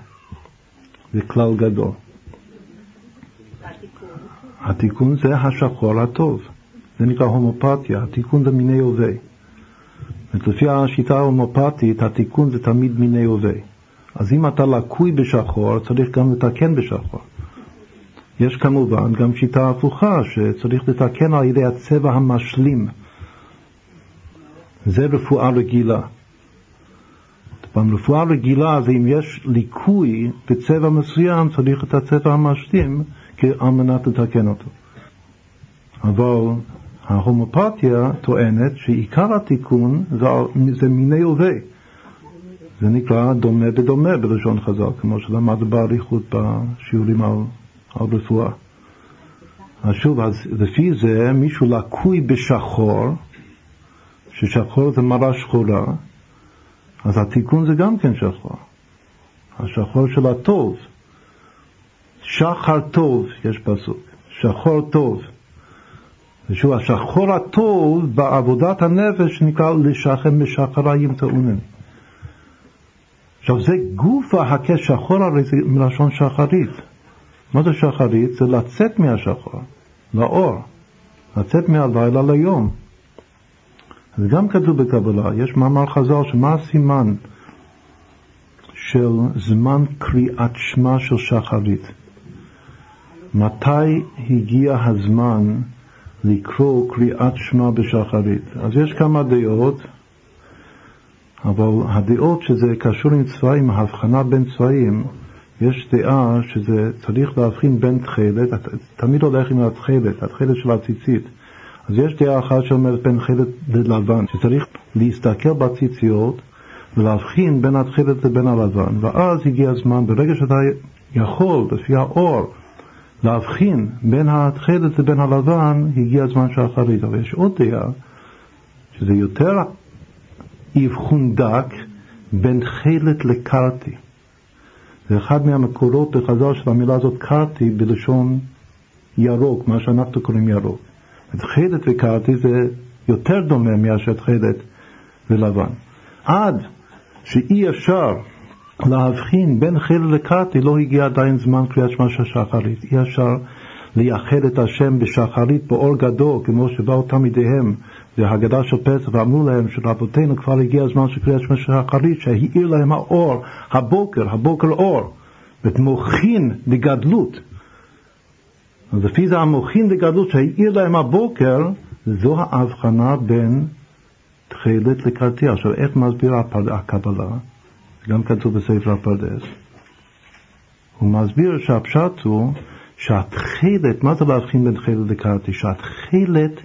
זה כלל גדול. התיקון זה השחור הטוב, זה נקרא הומופתיה, התיקון זה מיני ובי. לפי השיטה ההומופתית, התיקון זה תמיד מיני ובי. אז אם אתה לקוי בשחור, צריך גם לתקן בשחור. יש כמובן גם שיטה הפוכה, שצריך לתקן על ידי הצבע המשלים. זה רפואה רגילה. ברפואה רגילה זה אם יש ליקוי בצבע מסוים, צריך את הצבע המשלים על מנת לתקן אותו. אבל ההומופתיה טוענת שעיקר התיקון זה, זה מיני הווה. זה נקרא דומה בדומה בלשון חז"ל, כמו שלמדנו באריכות בשיעורים על על רפואה. אז שוב, אז לפי זה מישהו לקוי בשחור, ששחור זה מראה שחורה, אז התיקון זה גם כן שחור. השחור של הטוב. שחר טוב, יש פסוק. שחור טוב. ושוב, השחור הטוב בעבודת הנפש נקרא לשחם משחריים טעונים. עכשיו זה גופה הכשחור הרי זה מלשון שחרית. מה זה שחרית? זה לצאת מהשחור, לאור, לצאת מהלילה ליום. זה גם כתוב בקבלה, יש מאמר חז"ל שמה הסימן של זמן קריאת שמע של שחרית? מתי הגיע הזמן לקרוא קריאת שמע בשחרית? אז יש כמה דעות, אבל הדעות שזה קשור עם צבעים, ההבחנה בין צבעים, יש דעה שזה צריך להבחין בין תכלת, תמיד הולך עם התכלת, התכלת של הציצית. אז יש דעה אחת שאומרת בין תכלת ללבן, שצריך להסתכל בציציות ולהבחין בין התכלת לבין הלבן, ואז הגיע הזמן, ברגע שאתה יכול, לפי האור, להבחין בין התכלת לבין הלבן, הגיע הזמן של החרית. אבל יש עוד דעה, שזה יותר אבחון דק בין תכלת לקרתי. זה אחד מהמקורות בחז"ל של המילה הזאת קרתי בלשון ירוק, מה שאנחנו קוראים ירוק. תכלת וקרתי זה יותר דומה מאשר תכלת ולבן. עד שאי אפשר להבחין בין חיל לקרתי לא הגיע עדיין זמן קריאת שמע של שחרית. אי אפשר לייחד את השם בשחרית באור גדול, כמו שבאו תלמידיהם בהגדה של פסח ואמרו להם שרבותינו כבר הגיע הזמן של קריאת שמע של שחרית, שהאיר להם האור, הבוקר, הבוקר אור, ומוכין לגדלות. אז לפי זה המוכין לגדלות שהאיר להם הבוקר, זו ההבחנה בין תכלת לקרתי. עכשיו, איך מסבירה הקבלה? גם כתוב בספר הפרדס. הוא מסביר שהפשט הוא שהתכלת, מה זה להבחין בין תכלת לקרתי? שהתכלת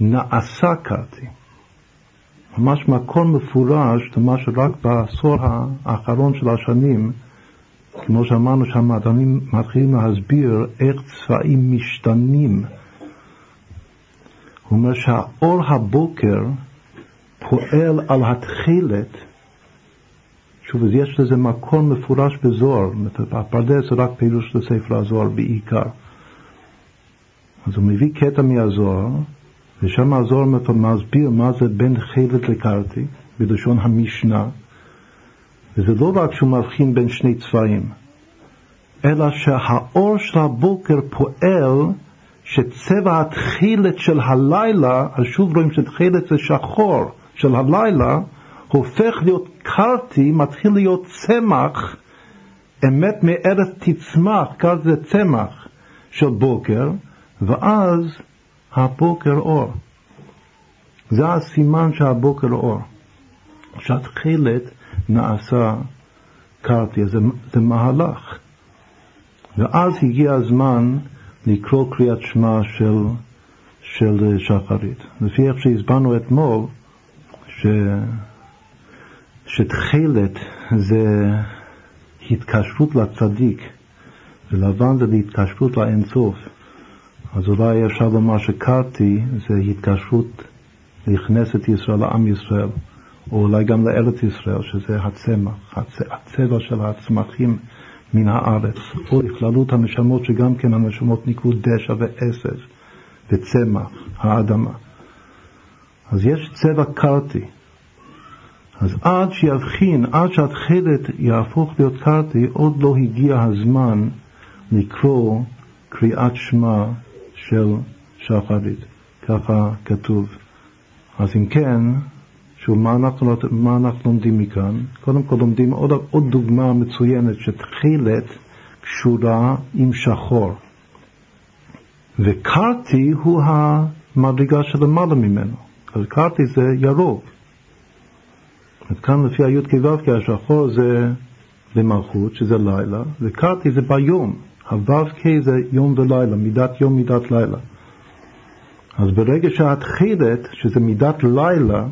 נעשה קרתי. ממש מקור מפורש, למה שרק בעשור האחרון של השנים, כמו שאמרנו שהמדענים מתחילים להסביר איך צבעים משתנים. הוא אומר שהאור הבוקר פועל על התכלת שוב, אז יש לזה מקור מפורש בזוהר, הפרדס זה רק פירוש לספר הזוהר בעיקר. אז הוא מביא קטע מהזוהר, ושם הזוהר מסביר מה זה בין חלת לקרתי, בלשון המשנה, וזה לא רק שהוא מבחין בין שני צבעים, אלא שהאור של הבוקר פועל שצבע התכלת של הלילה, אז שוב רואים שתכלת זה שחור של הלילה, הופך להיות קרתי, מתחיל להיות צמח, אמת מארץ תצמח, קרתי זה צמח של בוקר, ואז הבוקר אור. זה הסימן שהבוקר אור. שהתכלת נעשה קרתי, זה, זה מהלך. ואז הגיע הזמן לקרוא קריאת שמע של, של שחרית. לפי איך שהסברנו אתמול, ש... שתכלת זה התקשרות לצדיק, ולבן זה להתקשרות לאינסוף. אז אולי אפשר לומר שקרתי זה התקשרות לכנסת ישראל, לעם ישראל, או אולי גם לארץ ישראל, שזה הצמח, הצ... הצבע של הצמחים מן הארץ, או לכללות הנשמות, שגם כן הנשמות נקראו דשא ועשב וצמח, האדמה. אז יש צבע קרתי, אז עד שיבחין, עד שהתכלת יהפוך להיות קרתי, עוד לא הגיע הזמן לקרוא קריאת שמע של שחרית. ככה כתוב. אז אם כן, שוב, מה אנחנו, מה אנחנו לומדים מכאן? קודם כל לומדים עוד, עוד דוגמה מצוינת שתכלת קשורה עם שחור. וקרתי הוא המדרגה שלמעלה ממנו. אז קרתי זה ירוק. אז כאן לפי הי"ק ו"ק השחור זה במלכות, שזה לילה, וקרתי זה ביום. הו"ק זה יום ולילה, מידת יום, מידת לילה. אז ברגע שהתחילת, שזה מידת לילה,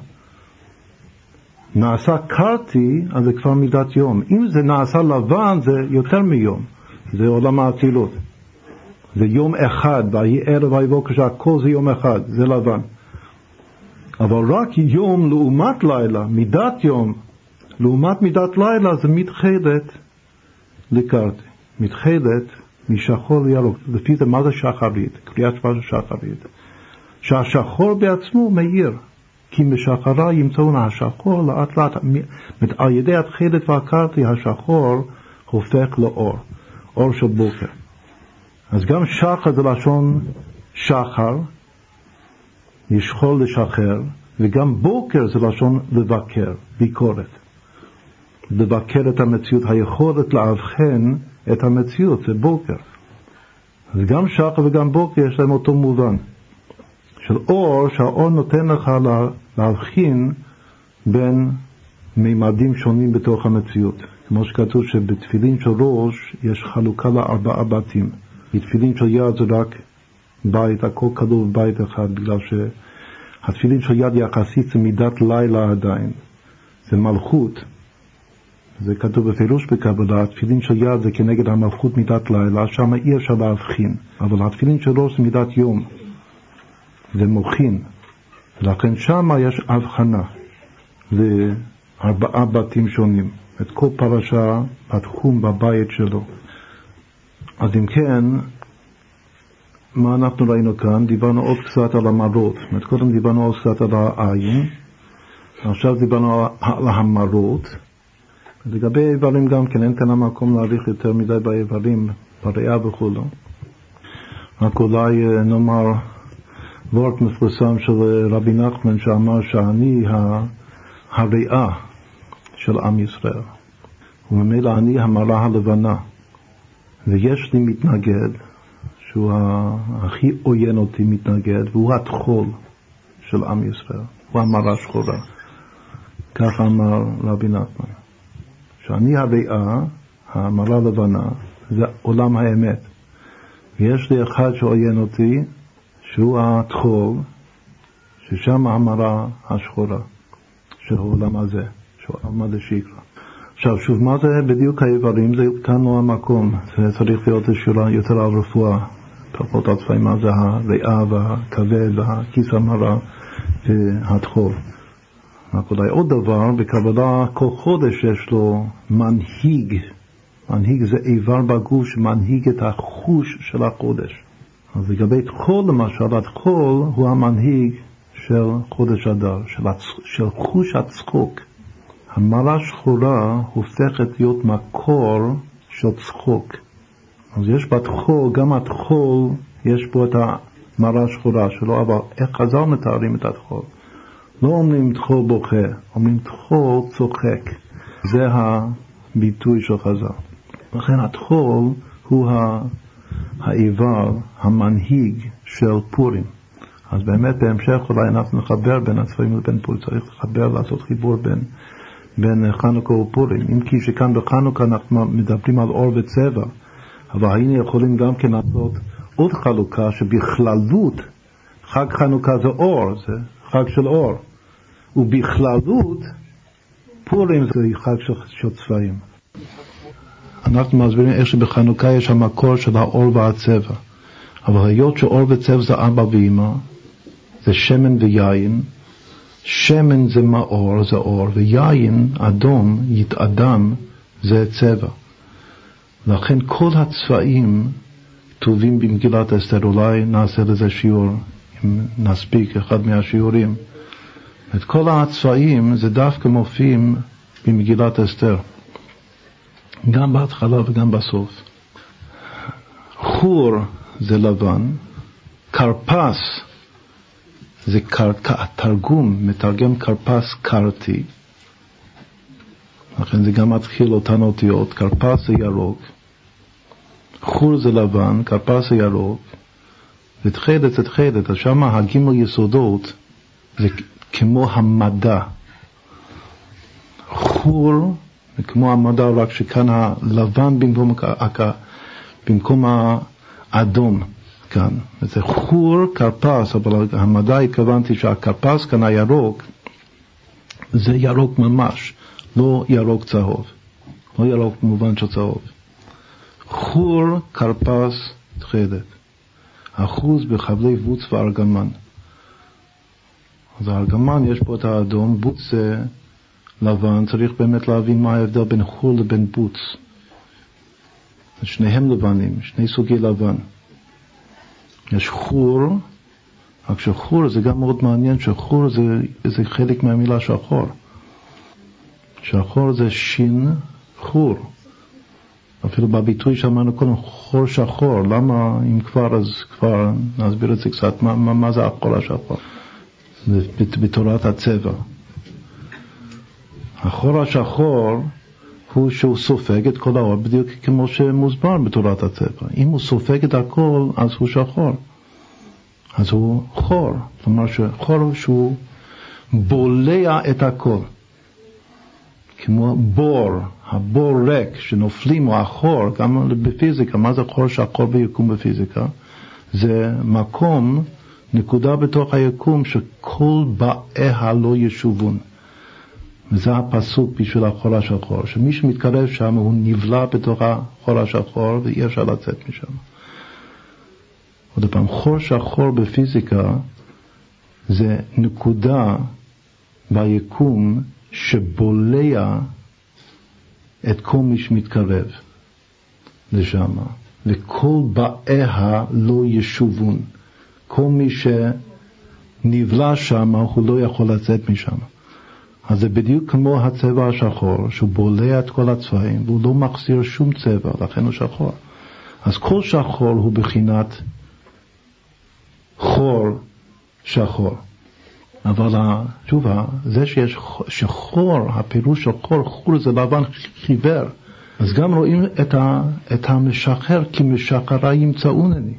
נעשה קרתי, אז זה כבר מידת יום. אם זה נעשה לבן, זה יותר מיום. זה עולם האצילות. זה יום אחד, ויהי ערב ויהי בוקר, שהכל זה יום אחד, זה לבן. אבל רק יום לעומת לילה, מידת יום לעומת מידת לילה זה מתחילת לקרתי, מתחילת משחור לירוק. לפי זה מה זה שחרית? קריאת שמע של שחרית. שהשחור בעצמו מאיר, כי משחרה ימצאון השחור לאט לאט, על ידי התחילת והקרתי השחור הופך לאור, אור של בוקר. אז גם שחר זה לשון שחר, ישכול לשחרר, וגם בוקר זה לשון לבקר, ביקורת. לבקר את המציאות, היכולת לאבחן את המציאות, זה בוקר. אז גם שחר וגם בוקר יש להם אותו מובן. של אור, שהאור נותן לך להבחין בין מימדים שונים בתוך המציאות. כמו שכתוב שבתפילין של ראש יש חלוקה לארבעה בתים. בתפילין של יד זה רק בית, הכל כלול בבית אחד, בגלל שהתפילין של יד יחסית זה מידת לילה עדיין, זה מלכות, זה כתוב בפירוש בקבלה, התפילין של יד זה כנגד המלכות מידת לילה, שם אי אפשר להבחין, אבל התפילין של ראש זה מידת יום, זה מוחין, ולכן שם יש הבחנה לארבעה בתים שונים, את כל פרשה בתחום בבית שלו. אז אם כן, מה אנחנו ראינו כאן? דיברנו עוד קצת על המרות. זאת אומרת, קודם דיברנו עוד קצת על העין, עכשיו דיברנו על המרות. לגבי איברים גם כן, אין כאן המקום להאריך יותר מדי באיברים, בריאה וכולו. רק אולי אה, נאמר וורט מפורסם של אה, רבי נחמן שאמר שאני הריאה של עם ישראל, וממילא אני המראה הלבנה, ויש לי מתנגד שהוא הכי עוין אותי מתנגד, והוא הטחול של עם ישראל, הוא המראה שחורה. כך אמר רבי נחמן. שאני הריאה, המראה לבנה, זה עולם האמת. ויש לי אחד שעוין אותי, שהוא הטחול, ששם המראה השחורה של העולם הזה, שהוא עולם הדשיקרא. עכשיו, שוב, מה זה בדיוק האיברים? זה כאן לא המקום, זה צריך להיות שורה יותר על רפואה, פחות על מה זה הריאה והכבד והכיס המרה והטחול. רק אולי עוד דבר, בקבלה כל חודש יש לו מנהיג. מנהיג זה איבר בגוף שמנהיג את החוש של החודש. אז לגבי טחול למשל, הטחול הוא המנהיג של חודש אדר, של, הצ... של חוש הצחוק. המרה שחורה הופכת להיות מקור של צחוק. אז יש בטחול, גם הטחול, יש בו את המרה השחורה שלו, אבל איך חז"ל מתארים את הטחול? לא אומרים טחול בוכה, אומרים טחול צוחק. זה הביטוי של חז"ל. לכן הטחול הוא האיבר, המנהיג של פורים. אז באמת בהמשך אולי אנחנו נחבר בין הצבעים לבין פורים, צריך לחבר, לעשות חיבור בין, בין חנוכה ופורים. אם כי שכאן בחנוכה אנחנו מדברים על אור וצבע, אבל היינו יכולים גם כן לעשות עוד חלוקה שבכללות חג חנוכה זה אור, זה חג של אור. ובכללות פורים זה חג של, של צבעים. אנחנו מסבירים איך שבחנוכה יש המקור של האור והצבע. אבל היות שאור וצבע זה אבא ואמא, זה שמן ויין, שמן זה מאור, זה אור, ויין, אדום, יתאדם, זה צבע. לכן כל הצבעים כתובים במגילת אסתר, אולי נעשה לזה שיעור, אם נספיק אחד מהשיעורים. את כל הצבעים זה דווקא מופיעים במגילת אסתר, גם בהתחלה וגם בסוף. חור זה לבן, כרפס זה קר, תרגום, מתרגם כרפס קרתי, לכן זה גם מתחיל אותן אותיות, כרפס זה ירוק, חור זה לבן, כרפס זה ירוק, ותכלת זה תכלת, אז שם הגימל יסודות זה כמו המדע. חור כמו המדע, רק שכאן הלבן במקום, במקום האדום כאן. זה חור כרפס, אבל המדע התכוונתי שהכרפס כאן הירוק זה ירוק ממש, לא ירוק צהוב. לא ירוק במובן של צהוב. חור כרפס תכלת. אחוז בחבלי בוץ וארגמן. אז הארגמן יש פה את האדום, בוץ זה לבן, צריך באמת להבין מה ההבדל בין חור לבין בוץ. שניהם לבנים, שני סוגי לבן. יש חור, רק שחור זה גם מאוד מעניין, שחור זה, זה חלק מהמילה שחור. שחור זה שין חור. אפילו בביטוי שאמרנו קודם, חור שחור, למה אם כבר אז כבר נסביר את זה קצת, מה, מה, מה זה החור השחור? בתורת הצבע. החור השחור הוא שהוא סופג את כל האור בדיוק כמו שמוסבר בתורת הצבע. אם הוא סופג את הכל, אז הוא שחור. אז הוא חור. כלומר שחור הוא שהוא בולע את הכל. כמו בור, הבור ריק שנופלים, או החור, גם בפיזיקה, מה זה חור שחור ביקום בפיזיקה? זה מקום נקודה בתוך היקום שכל באיה לא ישובון. וזה הפסוק בשביל החור השחור, שמי שמתקרב שם הוא נבלע בתוך החור השחור ואי אפשר לצאת משם. עוד פעם, חור שחור בפיזיקה זה נקודה ביקום שבולע את כל מי שמתקרב לשם, וכל באיה לא ישובון. כל מי שנבלע שם, הוא לא יכול לצאת משם. אז זה בדיוק כמו הצבע השחור, שהוא בולע את כל הצבעים, והוא לא מחזיר שום צבע, לכן הוא שחור. אז כל שחור הוא בחינת חור שחור. אבל שוב, זה שיש שחור, הפירוש של חור, חור זה לבן חיוור, אז גם רואים את, ה, את המשחרר כי משחרה ימצאונני.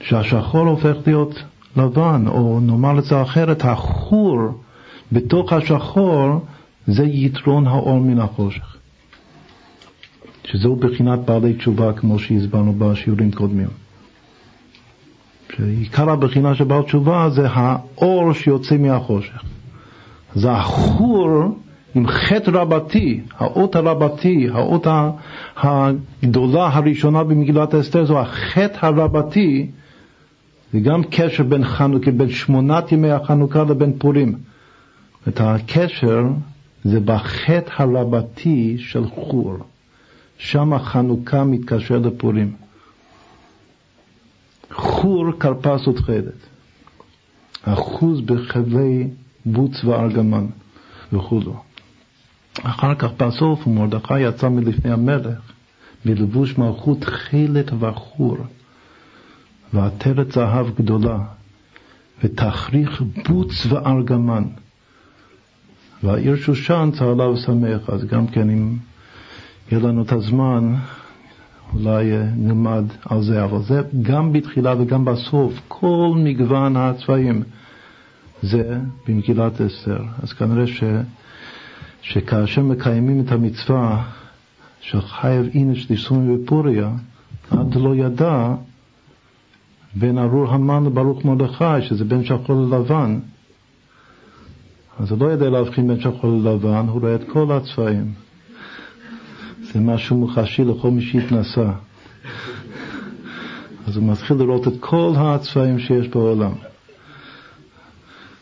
שהשחור הופך להיות לבן, או נאמר את זה אחרת, החור בתוך השחור זה יתרון האור מן החושך. שזהו בחינת בעלי תשובה כמו שהסברנו בשיעורים קודמים. שעיקר הבחינה של בעל תשובה זה האור שיוצא מהחושך. זה החור עם חטא רבתי, האות הרבתי, האות הגדולה הראשונה במגילת אסתר זו החטא הרבתי, זה גם קשר בין חנוכה, בין שמונת ימי החנוכה לבין פורים. את הקשר זה בחטא הרבתי של חור. שם החנוכה מתקשר לפורים. חור כרפס ותכלת, אחוז בחבלי בוץ וארגמן וכו'. אחר כך בסוף מרדכי יצא מלפני המלך בלבוש מלכות תכלת וחור ועטרת זהב גדולה ותכריך בוץ וארגמן והעיר שושן צהלה ושמח אז גם כן אם יהיה לנו את הזמן אולי אה, נלמד על זה, אבל זה גם בתחילה וגם בסוף, כל מגוון הצבעים זה במגילת אסתר. אז כנראה ש, שכאשר מקיימים את המצווה של חייב אינש דיסומי בפוריה, עד לא ידע בין ארור המן לברוך מרדכי, שזה בין שחור ללבן. אז הוא לא ידע להבחין בין שחור ללבן, הוא רואה את כל הצבעים. זה משהו מוחשי לכל מי שהתנסה. אז הוא מתחיל לראות את כל הצבעים שיש בעולם.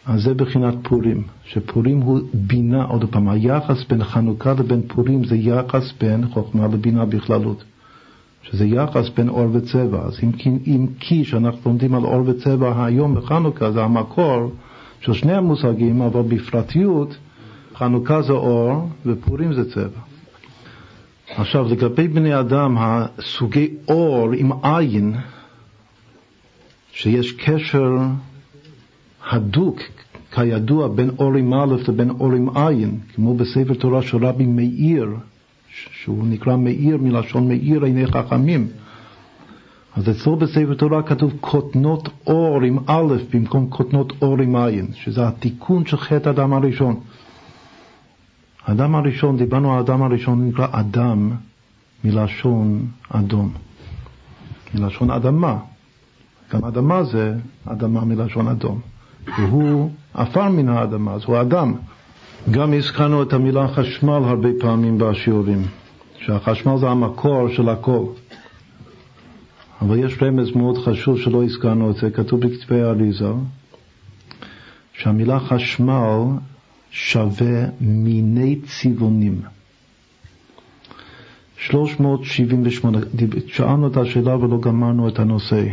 אז זה בחינת פורים, שפורים הוא בינה, עוד פעם, היחס בין חנוכה לבין פורים זה יחס בין חוכמה לבינה בכללות. שזה יחס בין אור וצבע. אז אם, אם כי שאנחנו לומדים על אור וצבע היום בחנוכה זה המקור של שני המושגים, אבל בפרטיות חנוכה זה אור ופורים זה צבע. עכשיו, לגבי בני אדם, הסוגי אור עם עין, שיש קשר הדוק, כידוע, בין אור עם א' לבין אור עם עין, כמו בספר תורה של רבי מאיר, שהוא נקרא מאיר מלשון מאיר עיני חכמים. אז אצלו בספר תורה כתוב קוטנות אור עם א' במקום קוטנות אור עם עין, שזה התיקון של חטא האדם הראשון. האדם הראשון, דיברנו על האדם הראשון, נקרא אדם מלשון אדום, מלשון אדמה. גם אדמה זה אדמה מלשון אדום. והוא עפר מן האדמה, אז הוא אדם. גם הזכרנו את המילה חשמל הרבה פעמים בשיעורים, שהחשמל זה המקור של הכל. אבל יש רמז מאוד חשוב שלא הזכרנו את זה, כתוב בכתבי האריזה, שהמילה חשמל שווה מיני צבעונים. 378, שאלנו את השאלה ולא גמרנו את הנושא.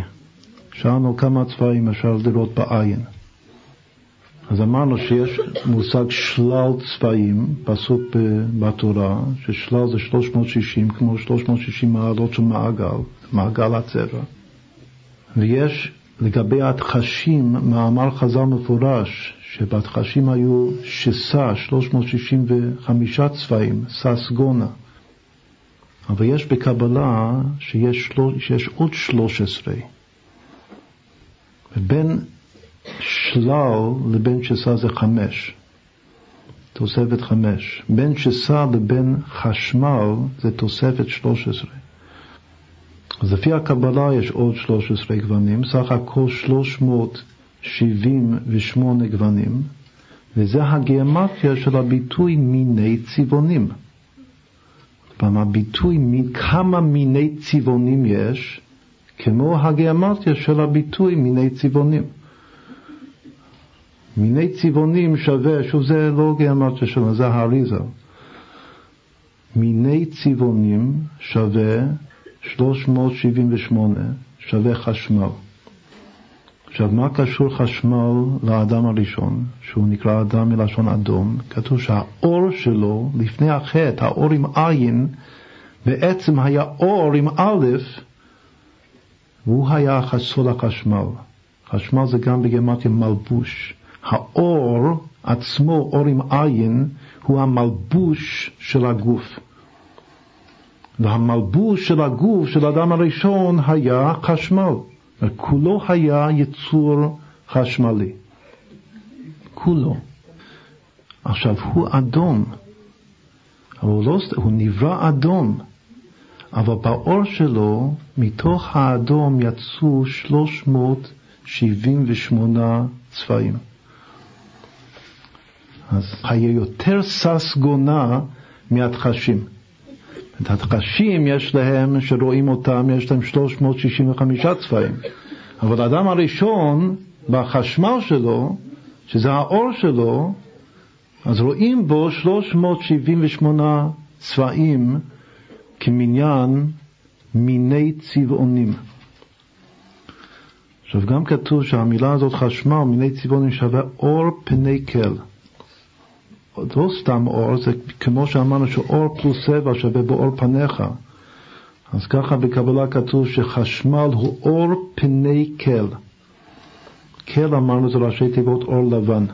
שאלנו כמה צבעים אפשר לראות בעין. אז אמרנו שיש מושג שלל צבעים, פסוק בתורה, ששלל זה 360, כמו 360 מעלות של מעגל, מעגל הצבע. ויש לגבי התחשים מאמר חז"ל מפורש, שבתחשים היו שסה, 365 צבעים, ססגונה. אבל יש בקבלה שיש, שיש עוד 13. ובין שלל לבין שסה זה חמש, תוספת חמש. בין שסה לבין חשמל זה תוספת 13. אז לפי הקבלה יש עוד 13 גוונים, סך הכל 378 גוונים, וזה הגיאומטיה של הביטוי מיני צבעונים. כלומר, הביטוי כמה מיני צבעונים יש, כמו הגיאומטיה של הביטוי מיני צבעונים. מיני צבעונים שווה, שוב זה לא גיאומטיה שלנו, זה האריזה. מיני צבעונים שווה 378, שווה חשמל. עכשיו, מה קשור חשמל לאדם הראשון, שהוא נקרא אדם מלשון אדום? כתוב שהאור שלו, לפני החטא, האור עם עין, בעצם היה אור עם א', והוא היה סוד החשמל. חשמל זה גם בגרמטיה מלבוש. האור עצמו, אור עם עין, הוא המלבוש של הגוף. והמלבוש של הגוף של האדם הראשון היה חשמל. כולו היה יצור חשמלי. כולו. עכשיו, הוא אדום, הוא, לא, הוא נברא אדום, אבל באור שלו, מתוך האדום יצאו 378 צבעים. אז היה יותר ססגונה מהתחשים. את התחשים יש להם, שרואים אותם, יש להם 365 צבעים. אבל האדם הראשון, בחשמל שלו, שזה האור שלו, אז רואים בו 378 צבעים כמניין מיני צבעונים. עכשיו גם כתוב שהמילה הזאת חשמל, מיני צבעונים שווה אור פני כל. לא סתם אור, זה כמו שאמרנו שאור פלוס צבע שווה באור פניך. אז ככה בקבלה כתוב שחשמל הוא אור פני כל. כל אמרנו זה ראשי תיבות אור לבן.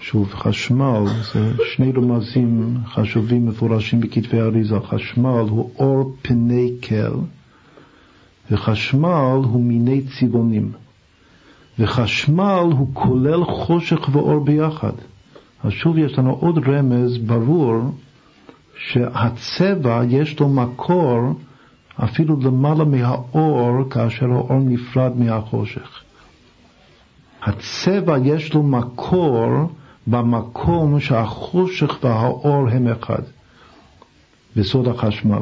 שוב, חשמל זה שני רמזים חשובים מפורשים בכתבי אריזה. חשמל הוא אור פני כל, וחשמל הוא מיני צבעונים. וחשמל הוא כולל חושך ואור ביחד. אז שוב יש לנו עוד רמז ברור שהצבע יש לו מקור אפילו למעלה מהאור כאשר האור נפרד מהחושך. הצבע יש לו מקור במקום שהחושך והאור הם אחד, בסוד החשמל.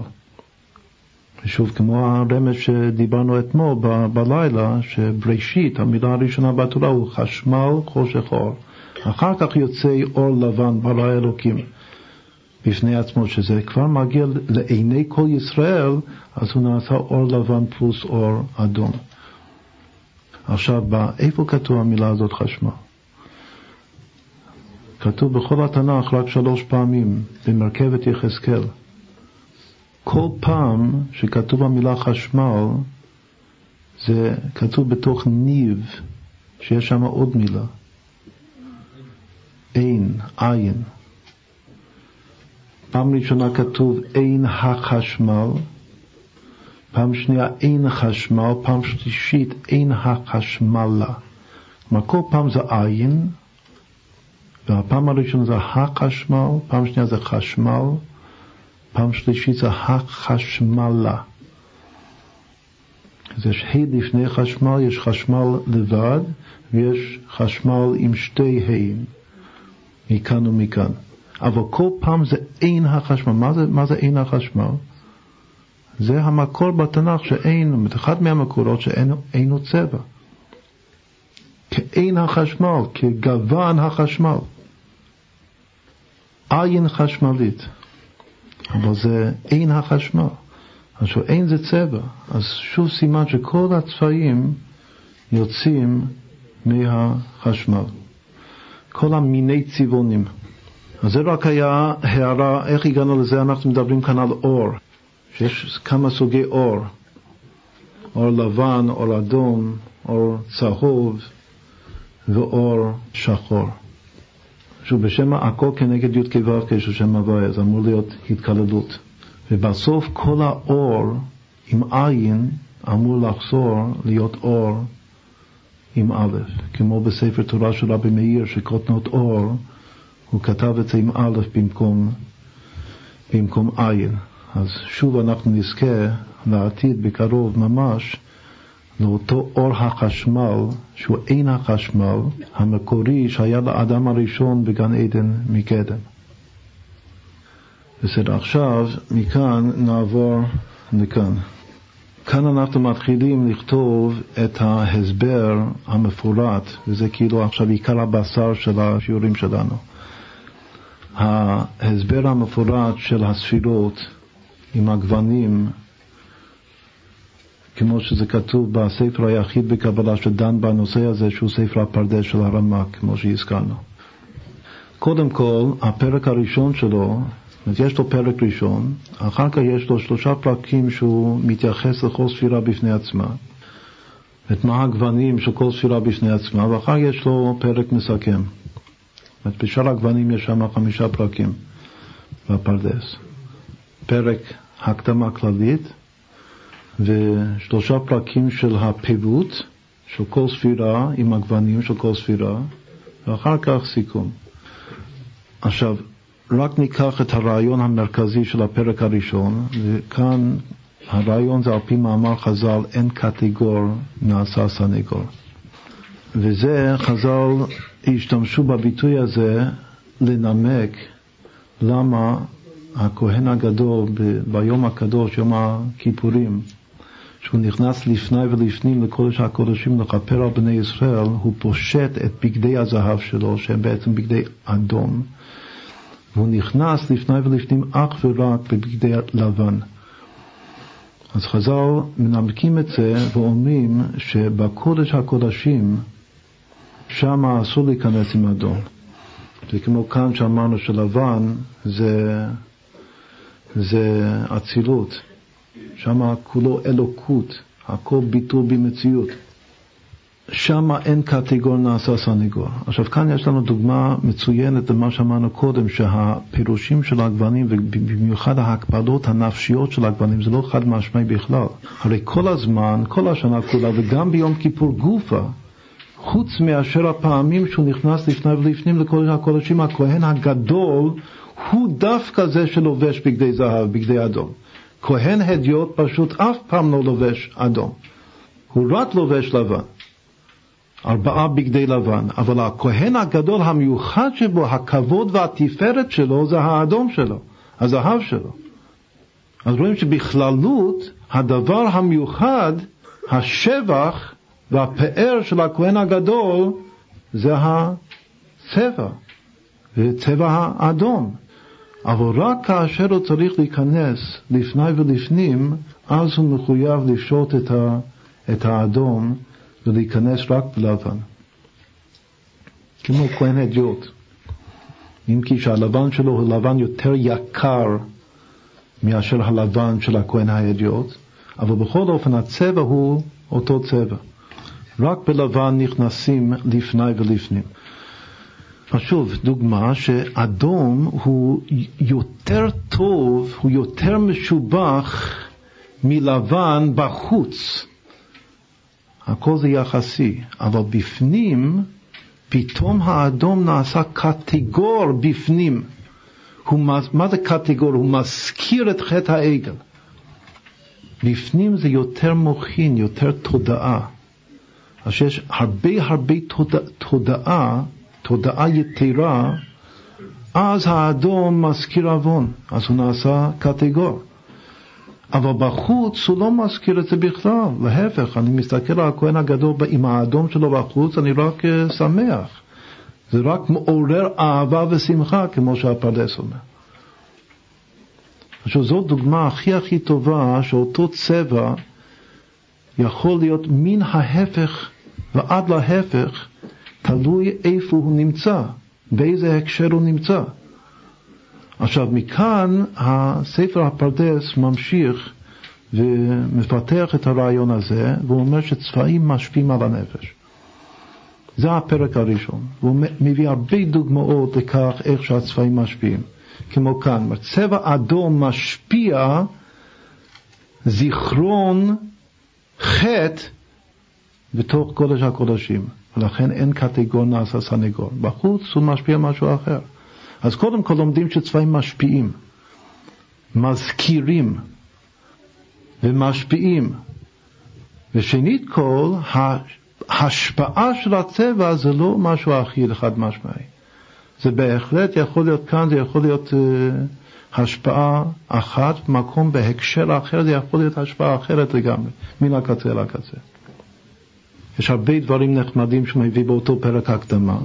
ושוב, כמו הרמז שדיברנו אתמול ב- בלילה, שבראשית, המילה הראשונה בתורה הוא חשמל, חושך, אור. אחר כך יוצא אור לבן, ברא אלוקים, בפני עצמו, שזה כבר מגיע לעיני כל ישראל, אז הוא נעשה אור לבן פלוס אור אדום. עכשיו, איפה כתוב המילה הזאת חשמל? כתוב בכל התנ"ך רק שלוש פעמים, במרכבת יחזקאל. כל פעם שכתוב המילה חשמל, זה כתוב בתוך ניב, שיש שם עוד מילה. אין, עין. פעם ראשונה כתוב אין החשמל, פעם שנייה אין חשמל, פעם שלישית אין החשמלה. כלומר כל פעם זה עין, והפעם הראשונה זה החשמל, פעם שנייה זה חשמל, פעם שלישית זה החשמלה. אז יש ה' לפני חשמל, יש חשמל לבד, ויש חשמל עם שתי ה' מכאן ומכאן. אבל כל פעם זה אין החשמל. מה זה, מה זה אין החשמל? זה המקור בתנ"ך שאין, אחד מהמקורות שאין לו צבע. כאין החשמל, כגוון החשמל. עין חשמלית. אבל זה אין החשמל. עכשיו אין זה צבע, אז שוב סימן שכל הצבעים יוצאים מהחשמל. כל המיני צבעונים. אז זה רק היה הערה, איך הגענו לזה? אנחנו מדברים כאן על אור, שיש כמה סוגי אור. אור לבן, אור אדום, אור צהוב ואור שחור. שוב, בשם הכל כנגד י"ק ו"ק של שם הוויה, זה אמור להיות התקלדות. ובסוף כל האור עם עין אמור לחזור להיות אור עם א', כמו בספר תורה של רבי מאיר, שקוטנות אור, הוא כתב את זה עם א' במקום, במקום עין. אז שוב אנחנו נזכה לעתיד בקרוב ממש לאותו אור החשמל, שהוא אין החשמל, המקורי שהיה לאדם הראשון בגן עדן מקדם. בסדר, עכשיו מכאן נעבור לכאן. כאן אנחנו מתחילים לכתוב את ההסבר המפורט, וזה כאילו עכשיו עיקר הבשר של השיעורים שלנו. ההסבר המפורט של הספירות עם הגוונים, כמו שזה כתוב בספר היחיד בקבלה שדן בנושא הזה, שהוא ספר הפרדס של הרמ"ק, כמו שהזכרנו. קודם כל, הפרק הראשון שלו יש לו פרק ראשון, אחר כך יש לו שלושה פרקים שהוא מתייחס לכל ספירה בפני עצמה, את מה הגוונים של כל ספירה בפני עצמה, ואחר כך יש לו פרק מסכם. זאת בשאר הגוונים יש שם חמישה פרקים בפרדס. פרק הקדמה כללית ושלושה פרקים של הפירוט של כל ספירה עם הגוונים של כל ספירה, ואחר כך סיכום. עכשיו, רק ניקח את הרעיון המרכזי של הפרק הראשון, וכאן הרעיון זה על פי מאמר חז"ל, אין קטגור נעשה סנגור. וזה, חז"ל השתמשו בביטוי הזה לנמק למה הכהן הגדול ביום הקדוש, יום הכיפורים, שהוא נכנס לפני ולפנים לקודש הקודשים לכפר על בני ישראל, הוא פושט את בגדי הזהב שלו, שהם בעצם בגדי אדום, והוא נכנס לפני ולפנים אך ורק בבגדי לבן. אז חז"ל מנמקים את זה ואומרים שבקודש הקודשים שם אסור להיכנס עם אדום. זה כמו כאן שאמרנו שלבן זה, זה אצילות, שם כולו אלוקות, הכל ביטול במציאות. שם אין קטגור נעשה סניגור. עכשיו כאן יש לנו דוגמה מצוינת למה שאמרנו קודם, שהפירושים של הגוונים ובמיוחד ההקפדות הנפשיות של הגוונים זה לא חד משמעי בכלל. הרי כל הזמן, כל השנה כולה וגם ביום כיפור גופה, חוץ מאשר הפעמים שהוא נכנס לפני ולפנים לכל הקודשים, הכהן הגדול הוא דווקא זה שלובש בגדי זהב, בגדי אדום. כהן הדיוט פשוט אף פעם לא לובש אדום, הוא רק לובש לבן. ארבעה בגדי לבן, אבל הכהן הגדול המיוחד שבו, הכבוד והתפארת שלו זה האדום שלו, הזהב שלו. אז רואים שבכללות הדבר המיוחד, השבח והפאר של הכהן הגדול זה הצבע, צבע האדום. אבל רק כאשר הוא צריך להיכנס לפני ולפנים, אז הוא מחויב לפשוט את, את האדום ולהיכנס רק בלבן. כמו כהן אדיוט. אם כי שהלבן שלו הוא לבן יותר יקר מאשר הלבן של הכהן האדיוט, אבל בכל אופן הצבע הוא אותו צבע. רק בלבן נכנסים לפני ולפנים. אז שוב, דוגמה שאדום הוא יותר טוב, הוא יותר משובח מלבן בחוץ. הכל זה יחסי, אבל בפנים, פתאום האדום נעשה קטגור בפנים. הוא, מה זה קטגור? הוא מזכיר את חטא העגל. בפנים זה יותר מוחין, יותר תודעה. אז יש הרבה הרבה תודע, תודעה, תודעה יתרה, אז האדום מזכיר עוון, אז הוא נעשה קטגור. אבל בחוץ הוא לא מזכיר את זה בכלל, להפך, אני מסתכל על הכהן הגדול עם האדום שלו בחוץ, אני רק uh, שמח. זה רק מעורר אהבה ושמחה, כמו שהפרדס אומר. עכשיו זו דוגמה הכי הכי טובה שאותו צבע יכול להיות מן ההפך ועד להפך, תלוי איפה הוא נמצא, באיזה הקשר הוא נמצא. עכשיו, מכאן הספר הפרדס ממשיך ומפתח את הרעיון הזה, והוא אומר שצבעים משפיעים על הנפש. זה הפרק הראשון. והוא מביא הרבה דוגמאות לכך איך שהצבעים משפיעים. כמו כאן, צבע אדום משפיע זיכרון חטא בתוך קודש הקודשים, ולכן אין קטגור נעשה סנגור. בחוץ הוא משפיע משהו אחר. אז קודם כל לומדים שצבעים משפיעים, מזכירים ומשפיעים. ושנית כל, ההשפעה של הצבע זה לא משהו אחיד חד משמעי. זה בהחלט יכול להיות כאן, זה יכול להיות uh, השפעה אחת במקום בהקשר אחר, זה יכול להיות השפעה אחרת לגמרי, מן הקצה לקצה. יש הרבה דברים נחמדים שהוא מביא באותו פרק הקדמה.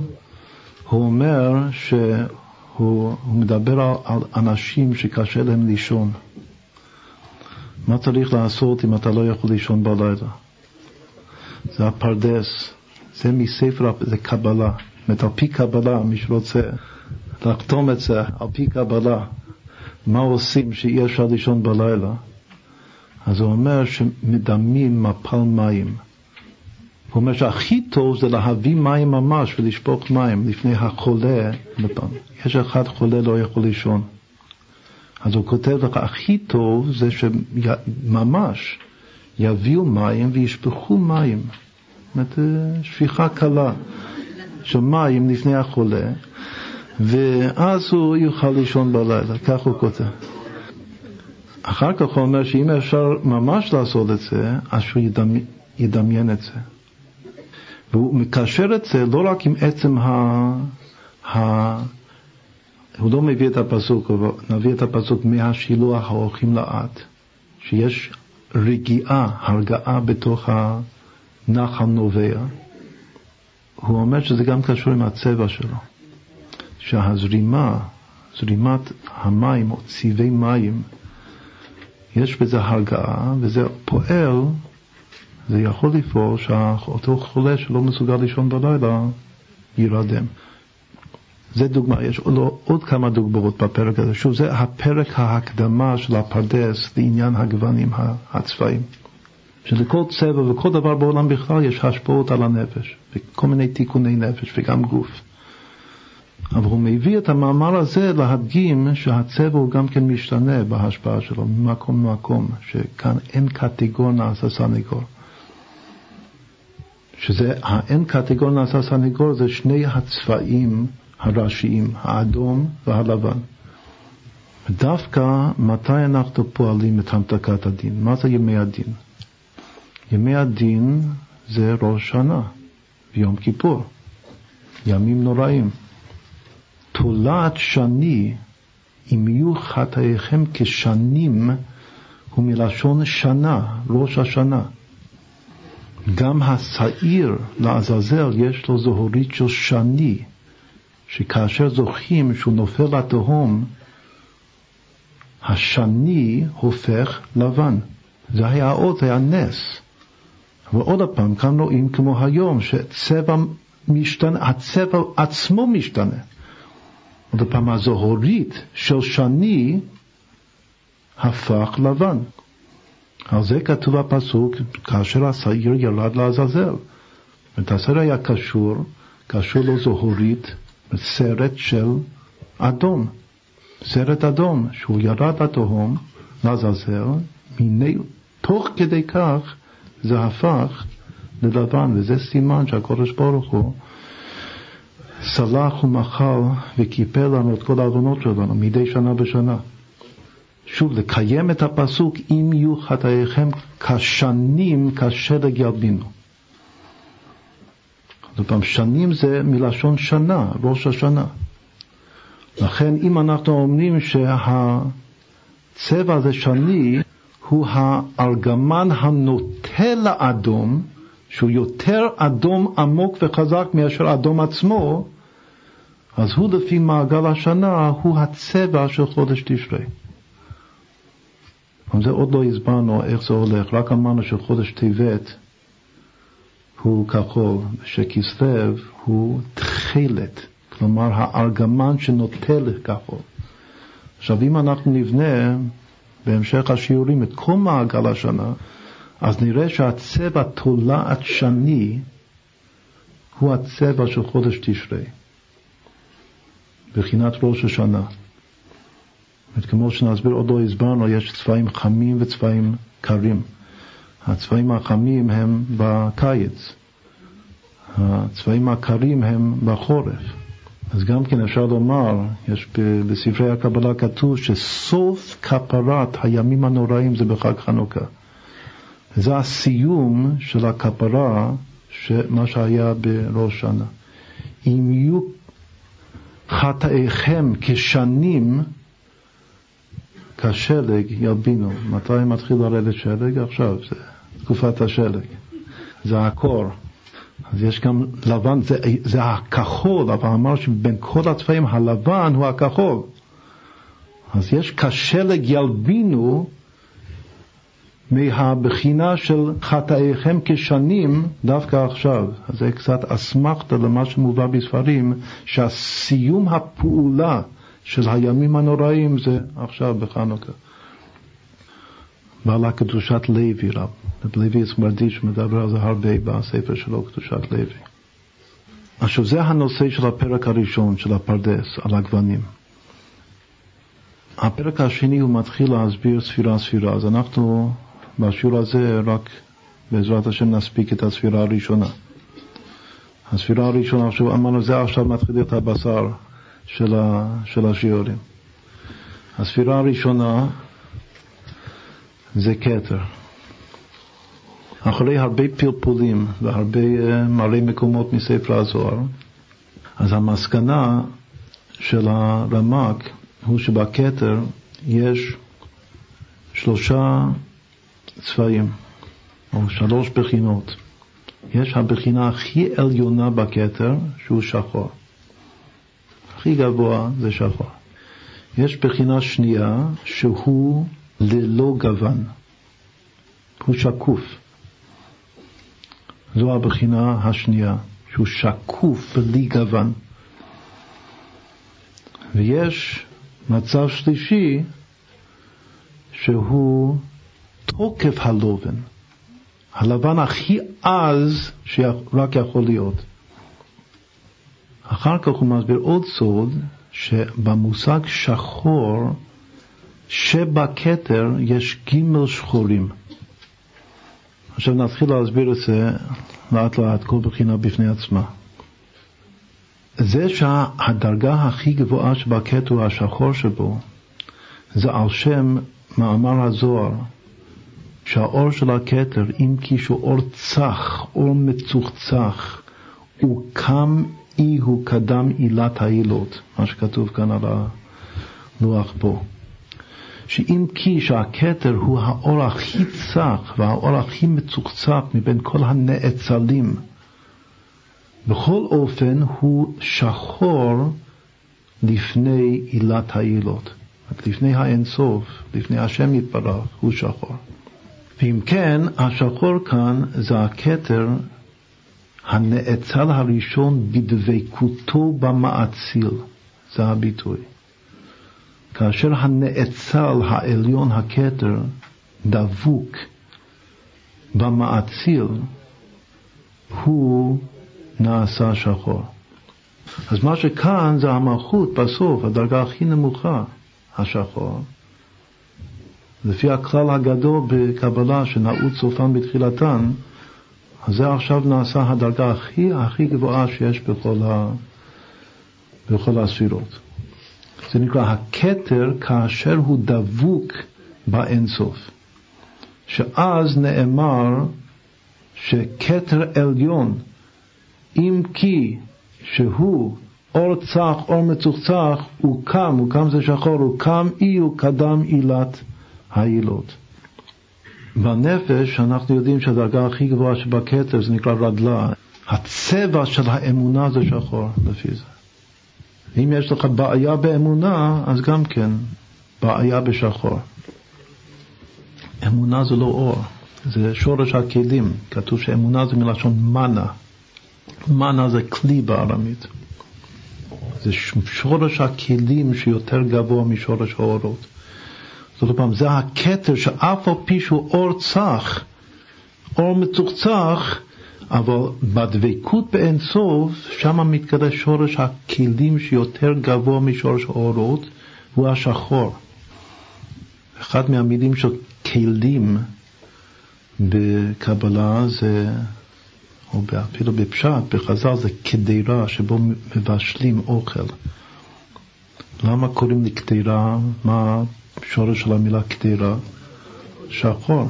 הוא אומר שהוא מדבר על, על אנשים שקשה להם לישון. מה צריך לעשות אם אתה לא יכול לישון בלילה? זה הפרדס, זה מספר, זה קבלה. זאת אומרת, על פי קבלה, מי שרוצה לחתום את זה, על פי קבלה, מה עושים שאי אפשר לישון בלילה? אז הוא אומר שמדמים מפל מים. הוא אומר שהכי טוב זה להביא מים ממש ולשפוך מים לפני החולה. יש אחד חולה לא יכול לישון. אז הוא כותב לך, הכי טוב זה שממש יביאו מים וישפכו מים. זאת אומרת, אה, שפיכה קלה של מים לפני החולה, ואז הוא יוכל לישון בלילה, כך הוא כותב. אחר כך הוא אומר שאם אפשר ממש לעשות את זה, אז שהוא ידמי, ידמיין את זה. והוא מקשר את זה לא רק עם עצם ה... ה... הוא לא מביא את הפסוק, הוא מביא את הפסוק מהשילוח ההולכים לאט, שיש רגיעה, הרגעה בתוך הנחל נובע. הוא אומר שזה גם קשור עם הצבע שלו, שהזרימה, זרימת המים או צבעי מים, יש בזה הרגעה וזה פועל זה יכול לפעול שאותו חולה שלא מסוגל לישון בלילה יירדם. זה דוגמה, יש עוד, עוד כמה דוגמאות בפרק הזה. שוב, זה הפרק ההקדמה של הפרדס לעניין הגוונים הצבאיים. שלכל צבע וכל דבר בעולם בכלל יש השפעות על הנפש, וכל מיני תיקוני נפש וגם גוף. אבל הוא מביא את המאמר הזה להדגים שהצבע הוא גם כן משתנה בהשפעה שלו ממקום למקום, שכאן אין קטגור נעשה סנגור. שזה האין קטגור נעשה סנגור זה שני הצבעים הראשיים, האדום והלבן. דווקא מתי אנחנו פועלים את המתקת הדין? מה זה ימי הדין? ימי הדין זה ראש שנה ויום כיפור, ימים נוראים. תולעת שני, אם יהיו חטאיכם כשנים, הוא מלשון שנה, ראש השנה. גם השעיר לעזאזל יש לו זוהרית של שני, שכאשר זוכים שהוא נופל לתהום, השני הופך לבן. זה היה האות, היה נס. ועוד פעם, כאן רואים כמו היום, שצבע משתנה, הצבע עצמו משתנה. עוד פעם, הזוהרית של שני הפך לבן. על זה כתוב הפסוק, כאשר השעיר ירד לעזאזל. זאת השעיר היה קשור, קשור לו זוהרית, סרט של אדום. סרט אדום, שהוא ירד לתהום, לעזאזל, מיני, תוך כדי כך זה הפך ללבן, וזה סימן שהקדוש ברוך הוא סלח ומחל וקיפל לנו את כל העוונות שלנו מדי שנה בשנה. שוב, לקיים את הפסוק, אם יהיו חטאיכם כשנים כשלג ילבינו. עוד פעם, שנים זה מלשון שנה, ראש השנה. לכן אם אנחנו אומרים שהצבע הזה שני הוא הארגמן הנוטה לאדום, שהוא יותר אדום עמוק וחזק מאשר אדום עצמו, אז הוא לפי מעגל השנה הוא הצבע של חודש תשרי. אבל זה עוד לא הסברנו איך זה הולך, רק אמרנו שחודש טבת הוא כחול, ושכסלו הוא תכלת, כלומר הארגמן שנוטל כחול. עכשיו אם אנחנו נבנה בהמשך השיעורים את כל מעגל השנה, אז נראה שהצבע תולעת שני הוא הצבע של חודש תשרי, בחינת ראש השנה. כמו שנסביר, עוד לא הסברנו, יש צבעים חמים וצבעים קרים. הצבעים החמים הם בקיץ, הצבעים הקרים הם בחורף. אז גם כן אפשר לומר, יש בספרי הקבלה כתוב שסוף כפרת הימים הנוראים זה בחג חנוכה. זה הסיום של הכפרה, מה שהיה בראש שנה. אם יהיו חטאיכם כשנים, כשלג ילבינו. מתי מתחיל לרדת שלג? עכשיו, זה תקופת השלג. זה הקור. אז יש גם לבן, זה, זה הכחול, אבל אמר שבין כל הצבעים הלבן הוא הכחול. אז יש כשלג ילבינו מהבחינה של חטאיכם כשנים דווקא עכשיו. זה קצת אסמכתה למה שמובא בספרים, שהסיום הפעולה של הימים הנוראים זה עכשיו בחנוכה. בעלה קדושת לוי רב. לוי סמרדיש מדבר על זה הרבה בספר שלו, קדושת לוי. עכשיו זה הנושא של הפרק הראשון של הפרדס, על הגוונים. הפרק השני הוא מתחיל להסביר ספירה ספירה, אז אנחנו בשיעור הזה רק בעזרת השם נספיק את הספירה הראשונה. הספירה הראשונה, עכשיו אמרנו, זה עכשיו מתחיל את הבשר של, ה, של השיעורים. הספירה הראשונה זה כתר. אחרי הרבה פלפולים והרבה uh, מלא מקומות מספר הזוהר, אז המסקנה של הרמ"ק הוא שבכתר יש שלושה צבעים, או שלוש בחינות. יש הבחינה הכי עליונה בכתר, שהוא שחור. הכי גבוה זה שחור. יש בחינה שנייה שהוא ללא גוון, הוא שקוף. זו הבחינה השנייה, שהוא שקוף בלי גוון. ויש מצב שלישי שהוא תוקף הלובן, הלבן הכי עז שרק יכול להיות. אחר כך הוא מסביר עוד סוד, שבמושג שחור, שבכתר יש ג' שחורים. עכשיו נתחיל להסביר את זה לאט לאט, כל בחינה בפני עצמה. זה שהדרגה הכי גבוהה שבכתר הוא השחור שבו, זה על שם מאמר הזוהר, שהאור של הכתר, אם כי שהוא אור צח, אור מצוחצח, הוא קם אי הוא קדם עילת העילות, מה שכתוב כאן על הלוח פה. שאם כי שהכתר הוא האור הכי צח והאור הכי מצוחצח מבין כל הנאצלים, בכל אופן הוא שחור לפני עילת העילות. לפני האינסוף, לפני השם יתברך, הוא שחור. ואם כן, השחור כאן זה הכתר הנאצל הראשון בדבקותו במאציל, זה הביטוי. כאשר הנאצל העליון הכתר דבוק במאציל, הוא נעשה שחור. אז מה שכאן זה המלכות בסוף, הדרגה הכי נמוכה, השחור. לפי הכלל הגדול בקבלה שנעוץ סופן בתחילתן, אז זה עכשיו נעשה הדרגה הכי הכי גבוהה שיש בכל, ה... בכל הספירות. זה נקרא הכתר כאשר הוא דבוק באינסוף. שאז נאמר שכתר עליון, אם כי שהוא אור צח, אור מצוחצח, הוא קם, הוא קם זה שחור, הוא קם אי, הוא קדם עילת העילות. בנפש אנחנו יודעים שהדרגה הכי גבוהה שבכתר זה נקרא רדלה. הצבע של האמונה זה שחור לפי זה. אם יש לך בעיה באמונה, אז גם כן בעיה בשחור. אמונה זה לא אור, זה שורש הכלים. כתוב שאמונה זה מלשון מנה. מנה זה כלי בארמית. זה שורש הכלים שיותר גבוה משורש האורות. זאת אומרת, זה הכתר שאף על פי שהוא אור צח, אור מצוחצח, אבל בדבקות באין סוף, שם מתקדש שורש הכלים שיותר גבוה משורש האורות, הוא השחור. אחד מהמילים של כלים בקבלה זה, או אפילו בפשט, בחז"ל זה קדירה שבו מבשלים אוכל. למה קוראים לי קדירה? מה שורש של המילה קדירה, שחור.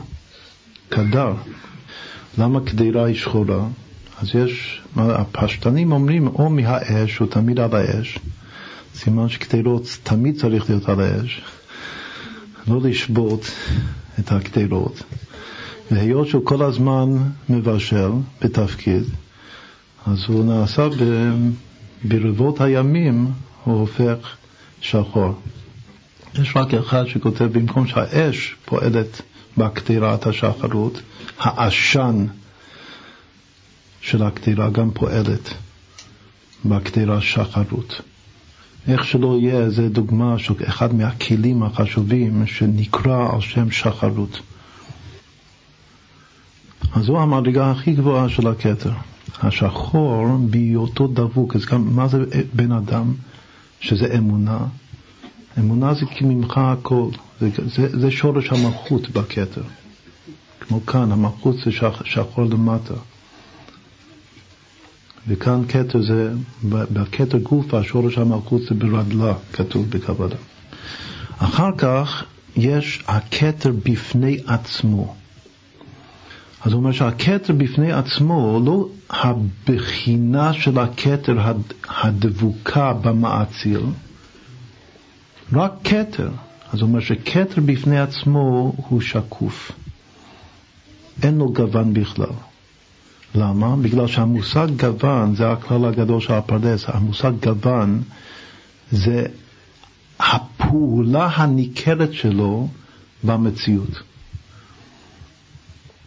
קדר. למה קדירה היא שחורה? אז יש, הפשטנים אומרים או מהאש, הוא תמיד על האש, סימן שקדירות תמיד צריך להיות על האש, לא לשבות את הקדירות. והיות שהוא כל הזמן מבשל בתפקיד, אז הוא נעשה ברבות הימים, הוא הופך שחור. יש רק אחד שכותב, במקום שהאש פועלת בקטירת השחרות, העשן של הקטירה גם פועלת בקטירה שחרות. איך שלא יהיה, זה דוגמה של אחד מהכלים החשובים שנקרא על שם שחרות. אז זו המדרגה הכי גבוהה של הכתר. השחור בהיותו דבוק, אז גם מה זה בן אדם? שזה אמונה. אמונה זה כי ממך הכל, זה, זה, זה שורש המלכות בכתר. כמו כאן, המלכות זה שח, שחור למטה. וכאן כתר זה, בכתר גופה, שורש המלכות זה ברדלה, כתוב בקבלה. אחר כך יש הכתר בפני עצמו. אז הוא אומר שהכתר בפני עצמו, לא הבחינה של הכתר הדבוקה במעציל, רק כתר. אז הוא אומר שכתר בפני עצמו הוא שקוף. אין לו גוון בכלל. למה? בגלל שהמושג גוון זה הכלל הגדול של הפרדס. המושג גוון זה הפעולה הניכרת שלו במציאות.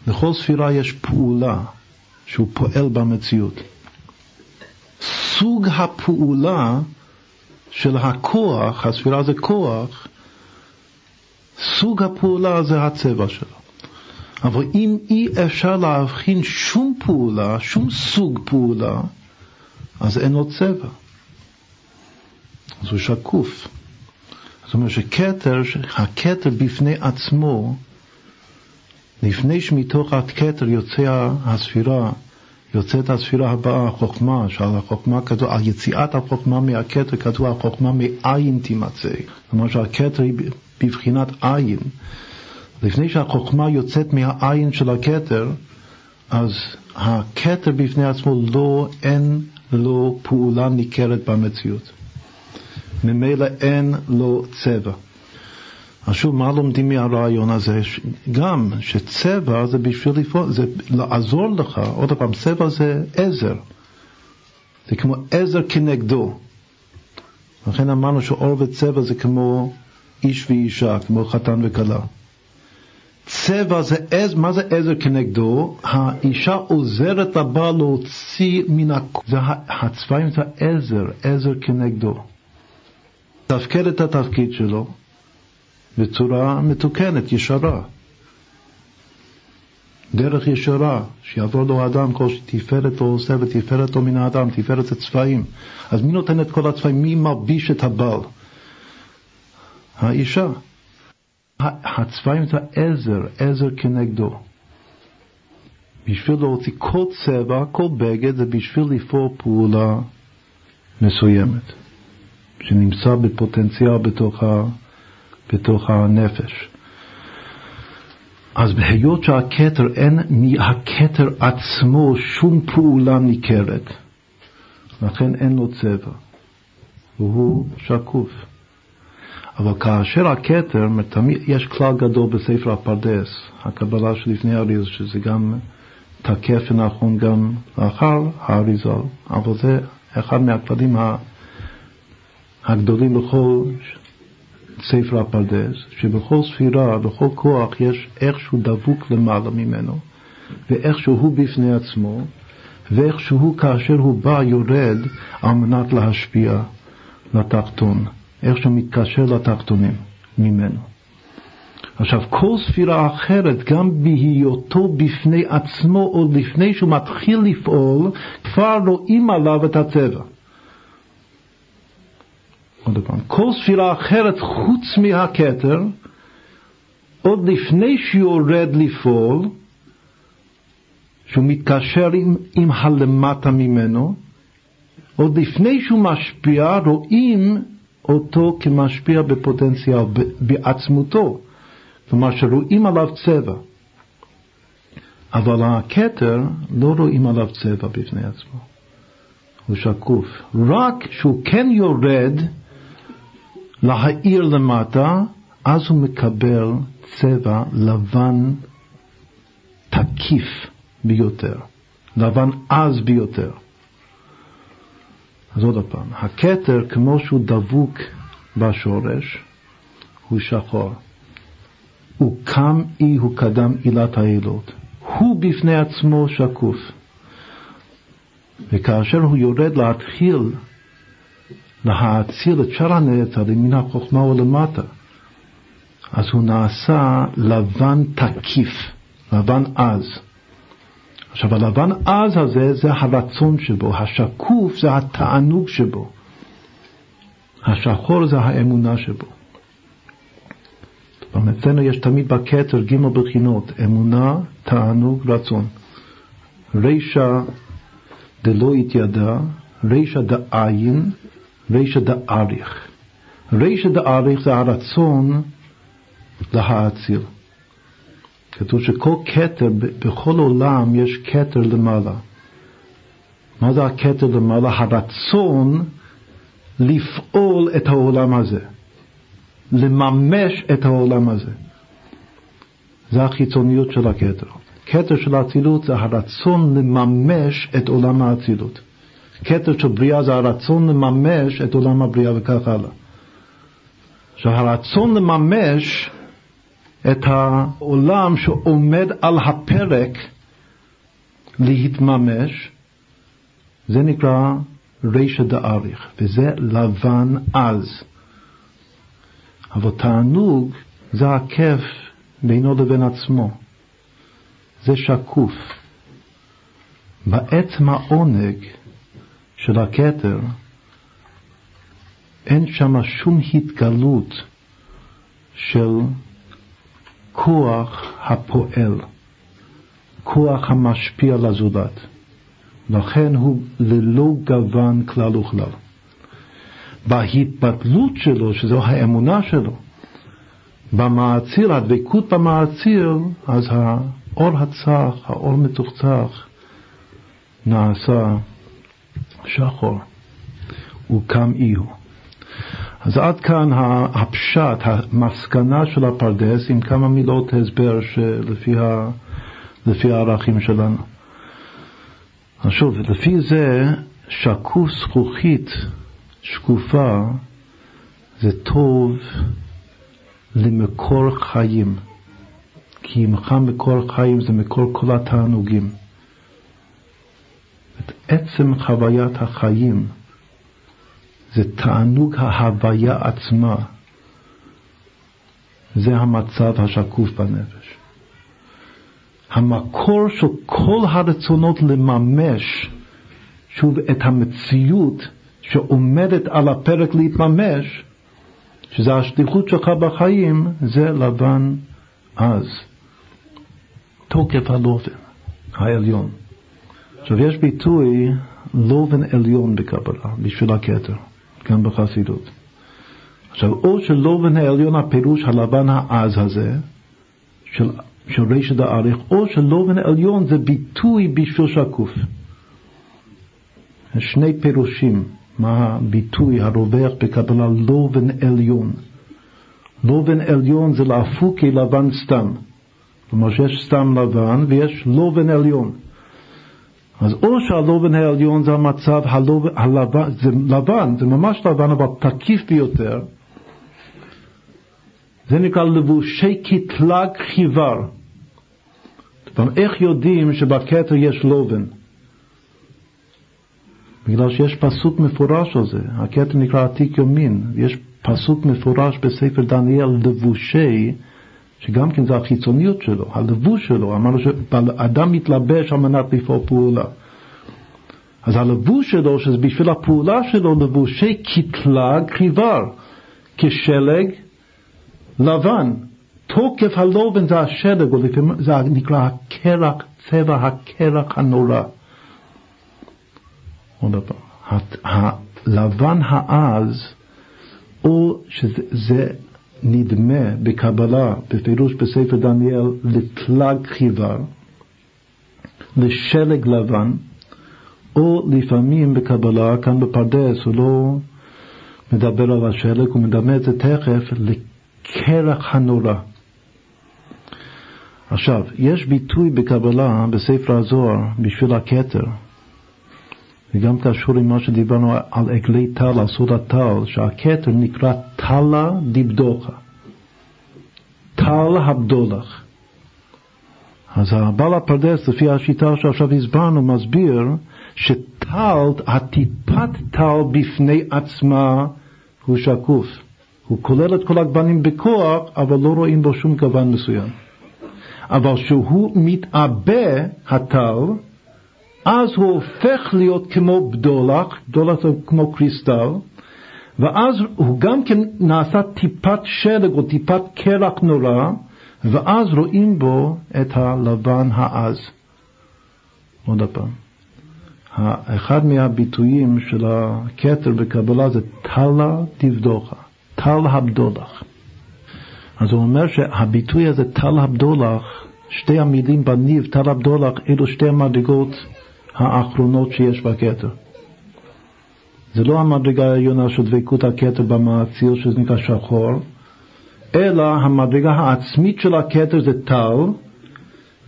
לכל ספירה יש פעולה שהוא פועל במציאות. סוג הפעולה של הכוח, הספירה זה כוח, סוג הפעולה זה הצבע שלו. אבל אם אי אפשר להבחין שום פעולה, שום סוג פעולה, אז אין לו צבע. אז הוא שקוף. זאת אומרת שכתר, הכתר בפני עצמו, לפני שמתוך הכתר יוצא הספירה, יוצאת הספירה הבאה, החוכמה, שעל החוכמה כתוב, על יציאת החוכמה מהכתר כתוב, החוכמה מאין תימצא. אומרת שהכתר היא בבחינת עין. לפני שהחוכמה יוצאת מהעין של הכתר, אז הכתר בפני עצמו לא, אין לו פעולה ניכרת במציאות. ממילא אין לו צבע. אז שוב, מה לומדים מהרעיון הזה? גם שצבע זה בשביל לפעול, זה לעזור לך, עוד פעם, צבע זה עזר. זה כמו עזר כנגדו. לכן אמרנו שאור וצבע זה כמו איש ואישה, כמו חתן וכלה. צבע זה עזר, מה זה עזר כנגדו? האישה עוזרת לבעל להוציא מן הכ... זה הצבעים זה עזר, עזר כנגדו. תפקד את התפקיד שלו בצורה מתוקנת, ישרה. דרך ישרה, שיעבור לו האדם כל שתפארת לו עושה ותפארת לו מן האדם, תפארת זה צבעים. אז מי נותן את כל הצבעים? מי מלביש את הבעל? האישה. הצבעים זה עזר, עזר כנגדו. בשביל להוציא כל צבע, כל בגד, זה בשביל לפעול פעולה מסוימת, שנמצא בפוטנציאל בתוך, ה, בתוך הנפש. אז בהיות שהכתר, אין מהכתר עצמו שום פעולה ניכרת, לכן אין לו צבע, והוא שקוף. אבל כאשר הכתר, יש כלל גדול בספר הפרדס, הקבלה שלפני האריז, שזה גם תקף ונכון גם לאחר האריזה, אבל זה אחד מהכללים הגדולים בכל ספר הפרדס, שבכל ספירה, בכל כוח, יש איכשהו דבוק למעלה ממנו, ואיכשהו הוא בפני עצמו, ואיכשהו כאשר הוא בא יורד על מנת להשפיע לתחתון. איך שהוא מתקשר לתחתונים ממנו. עכשיו, כל ספירה אחרת, גם בהיותו בפני עצמו, עוד לפני שהוא מתחיל לפעול, כבר רואים עליו את הצבע. עוד פעם, כל ספירה אחרת חוץ מהכתר, עוד לפני שיורד לפעול, שהוא מתקשר עם, עם הלמטה ממנו, עוד לפני שהוא משפיע, רואים אותו כמשפיע בפוטנציאל, בעצמותו, כלומר שרואים עליו צבע. אבל הכתר, לא רואים עליו צבע בפני עצמו. הוא שקוף. רק כשהוא כן יורד להאיר למטה, אז הוא מקבל צבע לבן תקיף ביותר, לבן עז ביותר. אז עוד פעם, הכתר, כמו שהוא דבוק בשורש, הוא שחור. הוא קם אי הוא קדם עילת העילות. הוא בפני עצמו שקוף. וכאשר הוא יורד להתחיל להאציל את שאר הנצרים מן החוכמה ולמטה, אז הוא נעשה לבן תקיף, לבן עז. עכשיו הלבן עז הזה זה הרצון שבו, השקוף זה התענוג שבו, השחור זה האמונה שבו. אצלנו יש תמיד בכתר ג' בחינות, אמונה, תענוג, רצון. רישא דלא התיידע, רישא דעין, רישא דאריך. רישא דאריך זה הרצון להאציל. כתוב שכל כתר, בכל עולם יש כתר למעלה. מה זה הכתר למעלה? הרצון לפעול את העולם הזה, לממש את העולם הזה. זה החיצוניות של הכתר. כתר של האצילות זה הרצון לממש את עולם האצילות. כתר של בריאה זה הרצון לממש את עולם הבריאה וכך הלאה. עכשיו הרצון לממש את העולם שעומד על הפרק להתממש, זה נקרא רישא דאריך, וזה לבן עז. אבל תענוג זה הכיף בינו לבין עצמו. זה שקוף. בעצם העונג של הכתר אין שם שום התגלות של כוח הפועל, כוח המשפיע לזולת. לכן הוא ללא גוון כלל וכלל. בהתבטלות שלו, שזו האמונה שלו, במעציר, הדבקות במעציר, אז האור הצח, האור מתוחצח, נעשה שחור, הוא קם איהו. אז עד כאן הפשט, המסקנה של הפרדס, עם כמה מילות הסבר שלפי ה, לפי הערכים שלנו. אז שוב, לפי זה שקוף זכוכית שקופה זה טוב למקור חיים. כי עמך מקור חיים זה מקור כל התענוגים. את עצם חוויית החיים זה תענוג ההוויה עצמה. זה המצב השקוף בנפש. המקור של כל הרצונות לממש שוב את המציאות שעומדת על הפרק להתממש, שזה השליחות שלך בחיים, זה לבן אז. תוקף הלובן העליון. עכשיו יש ביטוי לובן עליון בקבלה בשביל הכתר. גם בחסידות. עכשיו, או שלובן העליון הפירוש הלבן העז הזה, של, של רשת האריך, או שלובן העליון זה ביטוי בשביל שקוף. שני פירושים, מה הביטוי הרווח בקבלה לובן עליון. לובן עליון זה להפוך כלבן סתם. כלומר שיש סתם לבן ויש לובן עליון. אז או שהלובן העליון זה המצב הלובן, הלבן, זה לבן, זה ממש לבן אבל תקיף ביותר, זה נקרא לבושי קטלג חיוור. איך יודעים שבכתר יש לובן? בגלל שיש פסוק מפורש על זה, הכתר נקרא עתיק יומין, יש פסוק מפורש בספר דניאל לבושי שגם כן זה החיצוניות שלו, הלבוש שלו, אמרנו שאדם מתלבש על מנת לפעול פעולה. אז הלבוש שלו, שזה בשביל הפעולה שלו, לבושי קטלג חיוור, כשלג לבן. תוקף הלובן זה השלג, או לפעמים זה נקרא הקרח, צבע הקרח הנורא. עוד פעם, הלבן העז, או שזה נדמה בקבלה, בפירוש בספר דניאל, לתלג חיוור, לשלג לבן, או לפעמים בקבלה, כאן בפרדס, הוא לא מדבר על השלג, הוא מדמה את זה תכף לקרח הנורא. עכשיו, יש ביטוי בקבלה, בספר הזוהר, בשביל הכתר, וגם קשור עם מה שדיברנו על עגלי טל, על סוד הטל, שהכתר נקרא טלה דיבדוחה. טל הבדולח. אז הבעל הפרדס, לפי השיטה שעכשיו הסברנו, מסביר שטל, הטיפת טל בפני עצמה הוא שקוף. הוא כולל את כל הגוונים בכוח, אבל לא רואים בו שום גוון מסוים. אבל כשהוא מתעבה, הטל, אז הוא הופך להיות כמו בדולח, בדולח זה כמו קריסטל, ואז הוא גם כן נעשה טיפת שלג או טיפת קרח נורא, ואז רואים בו את הלבן העז. עוד פעם. אחד מהביטויים של הכתר בקבלה זה טלה תבדוחה, טל הבדולח. אז הוא אומר שהביטוי הזה, טל הבדולח, שתי המילים בניב, טל הבדולח, אלו שתי המדרגות האחרונות שיש בכתר. זה לא המדרגה העליונה של דבקות הכתר במעציר, שזה נקרא שחור, אלא המדרגה העצמית של הכתר זה טל,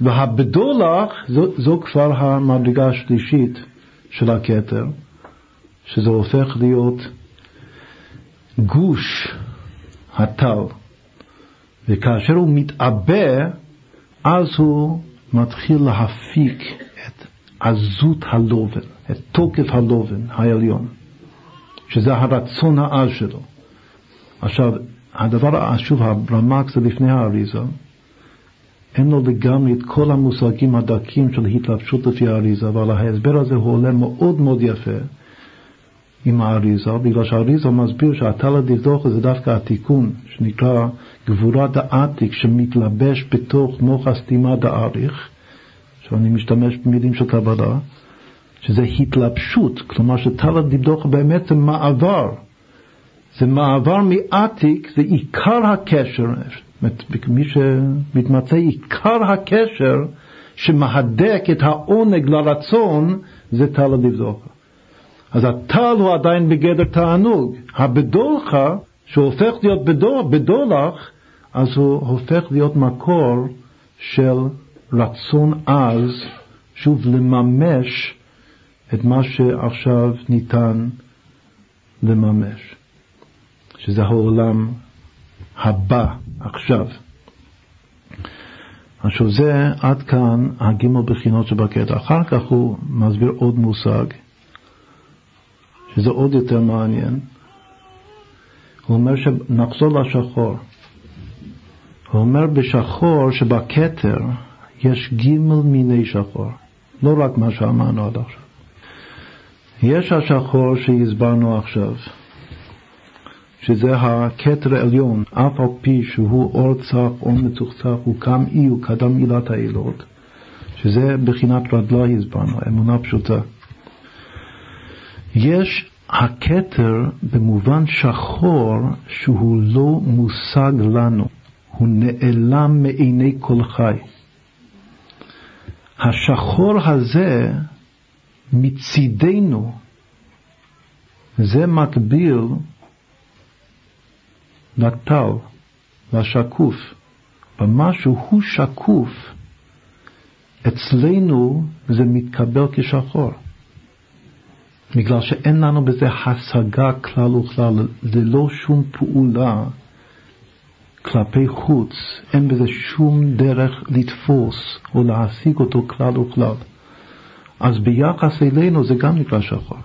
והבדולח זו, זו כבר המדרגה השלישית של הכתר, שזה הופך להיות גוש הטל. וכאשר הוא מתעבה, אז הוא מתחיל להפיק עזות הלובן, את תוקף הלובן העליון, שזה הרצון העז שלו. עכשיו, הדבר, שוב, הרמ"ק זה לפני האריזה, אין לו לגמרי את כל המושגים הדקים של התלבשות לפי האריזה, אבל ההסבר הזה הוא עולה מאוד מאוד יפה עם האריזה, בגלל שהאריזה מסביר שהטל הדבדוכה זה דווקא התיקון, שנקרא גבורת העתיק, שמתלבש בתוך מוח הסתימה דאריך, עכשיו אני משתמש במילים של קבלה, שזה התלבשות, כלומר שטל הדבדוכה באמת זה מעבר. זה מעבר מעתיק, זה עיקר הקשר, מי שמתמצא עיקר הקשר שמהדק את העונג לרצון, זה טל הדבדוכה. אז הטל הוא עדיין בגדר תענוג. הבדולחה, שהופך להיות בדול, בדולח, אז הוא הופך להיות מקור של רצון עז, שוב לממש את מה שעכשיו ניתן לממש. שזה העולם הבא, עכשיו. עכשיו זה עד כאן הגימל בחינות שבקטע. אחר כך הוא מסביר עוד מושג, שזה עוד יותר מעניין. הוא אומר שנחזור לשחור. הוא אומר בשחור שבכתר יש גימל מיני שחור, לא רק מה שאמרנו עד עכשיו. יש השחור שהסברנו עכשיו, שזה הכתר העליון, אף על פי שהוא אור צח, אור מצוחצח, הוא קם אי, הוא קדם עילת העילות, שזה בחינת רדלה הסברנו, אמונה פשוטה. יש הכתר במובן שחור שהוא לא מושג לנו, הוא נעלם מעיני כל חי. השחור הזה מצידנו, זה מקביל לטל, לשקוף. במשהו הוא שקוף, אצלנו זה מתקבל כשחור. בגלל שאין לנו בזה השגה כלל וכלל, ללא שום פעולה כלפי חוץ, אין בזה שום דרך לתפוס או להשיג אותו כלל וכלל. אז ביחס אלינו זה גם נקרא שחור.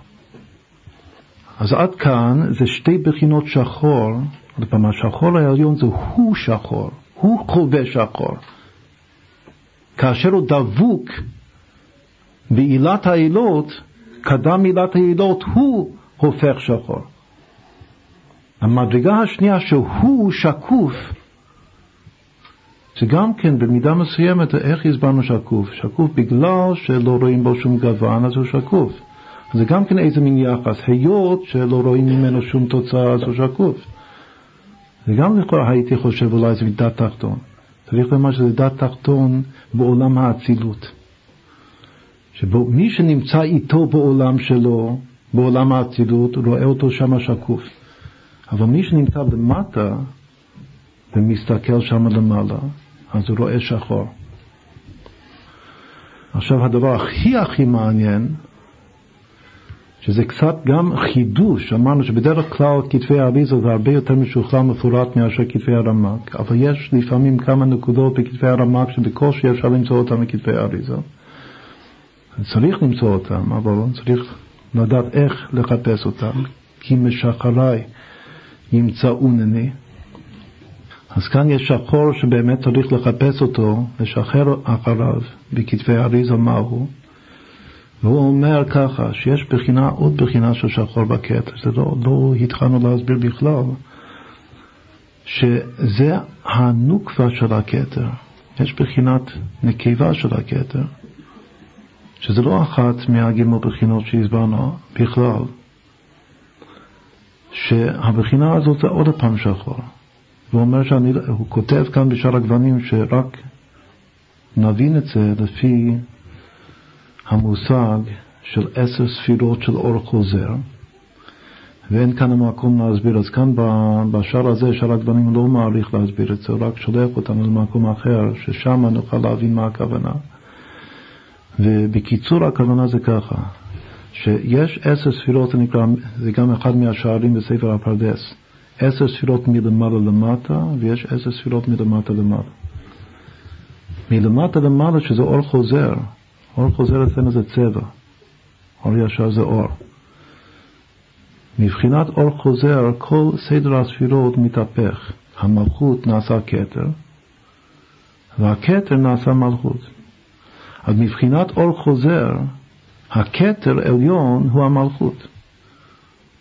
אז עד כאן זה שתי בחינות שחור, עוד פעם, השחור העליון זה הוא שחור, הוא חווה שחור. כאשר הוא דבוק בעילת העילות, קדם עילת העילות, הוא הופך שחור. המדרגה השנייה שהוא שקוף, זה גם כן במידה מסוימת, איך הסברנו שקוף? שקוף בגלל שלא רואים בו שום גוון, אז הוא שקוף. זה גם כן איזה מין יחס, היות שלא רואים ממנו שום תוצאה, אז הוא שקוף. וגם לכאורה הייתי חושב אולי זה דת תחתון. צריך לומר שזה דת תחתון בעולם האצילות. שמי שנמצא איתו בעולם שלו, בעולם האצילות, רואה אותו שם שקוף. אבל מי שנמצא למטה ומסתכל שם למעלה, אז הוא רואה שחור. עכשיו הדבר הכי הכי מעניין, שזה קצת גם חידוש, אמרנו שבדרך כלל כתבי האריזה זה הרבה יותר משוכלל מפורט מאשר כתבי הרמק, אבל יש לפעמים כמה נקודות בכתבי הרמק שבקושי אפשר למצוא אותם בכתבי האריזה. צריך למצוא אותם, אבל צריך לדעת איך לחפש אותם, כי משחריי ימצאונני. אז כאן יש שחור שבאמת צריך לחפש אותו, לשחרר אחריו בכתבי אריזה מהו, והוא אומר ככה, שיש בחינה, עוד בחינה של שחור בקטע, זה לא, לא התחלנו להסביר בכלל, שזה הנוקבה של הכתר, יש בחינת נקבה של הכתר, שזה לא אחת מהגימל בחינות שהסברנו בכלל, שהבחינה הזאת זה עוד פעם שחור. הוא אומר שאני, הוא כותב כאן בשאר הגוונים שרק נבין את זה לפי המושג של עשר ספירות של אור חוזר, ואין כאן המקום להסביר. אז כאן בשאר הזה, שאר הגוונים לא מעריך להסביר את זה, הוא רק שולח אותנו למקום אחר, ששם נוכל להבין מה הכוונה. ובקיצור הכוונה זה ככה, שיש עשר ספירות, נקרא, זה גם אחד מהשערים בספר הפרדס. עשר ספירות מלמעלה למטה, ויש עשר ספירות מלמטה למעלה. מלמטה למעלה שזה אור חוזר, אור חוזר אצלנו זה צבע, אור ישר זה אור. מבחינת אור חוזר, כל סדר הספירות מתהפך. המלכות נעשה כתר, והכתר נעשה מלכות. אז מבחינת אור חוזר, הכתר עליון הוא המלכות.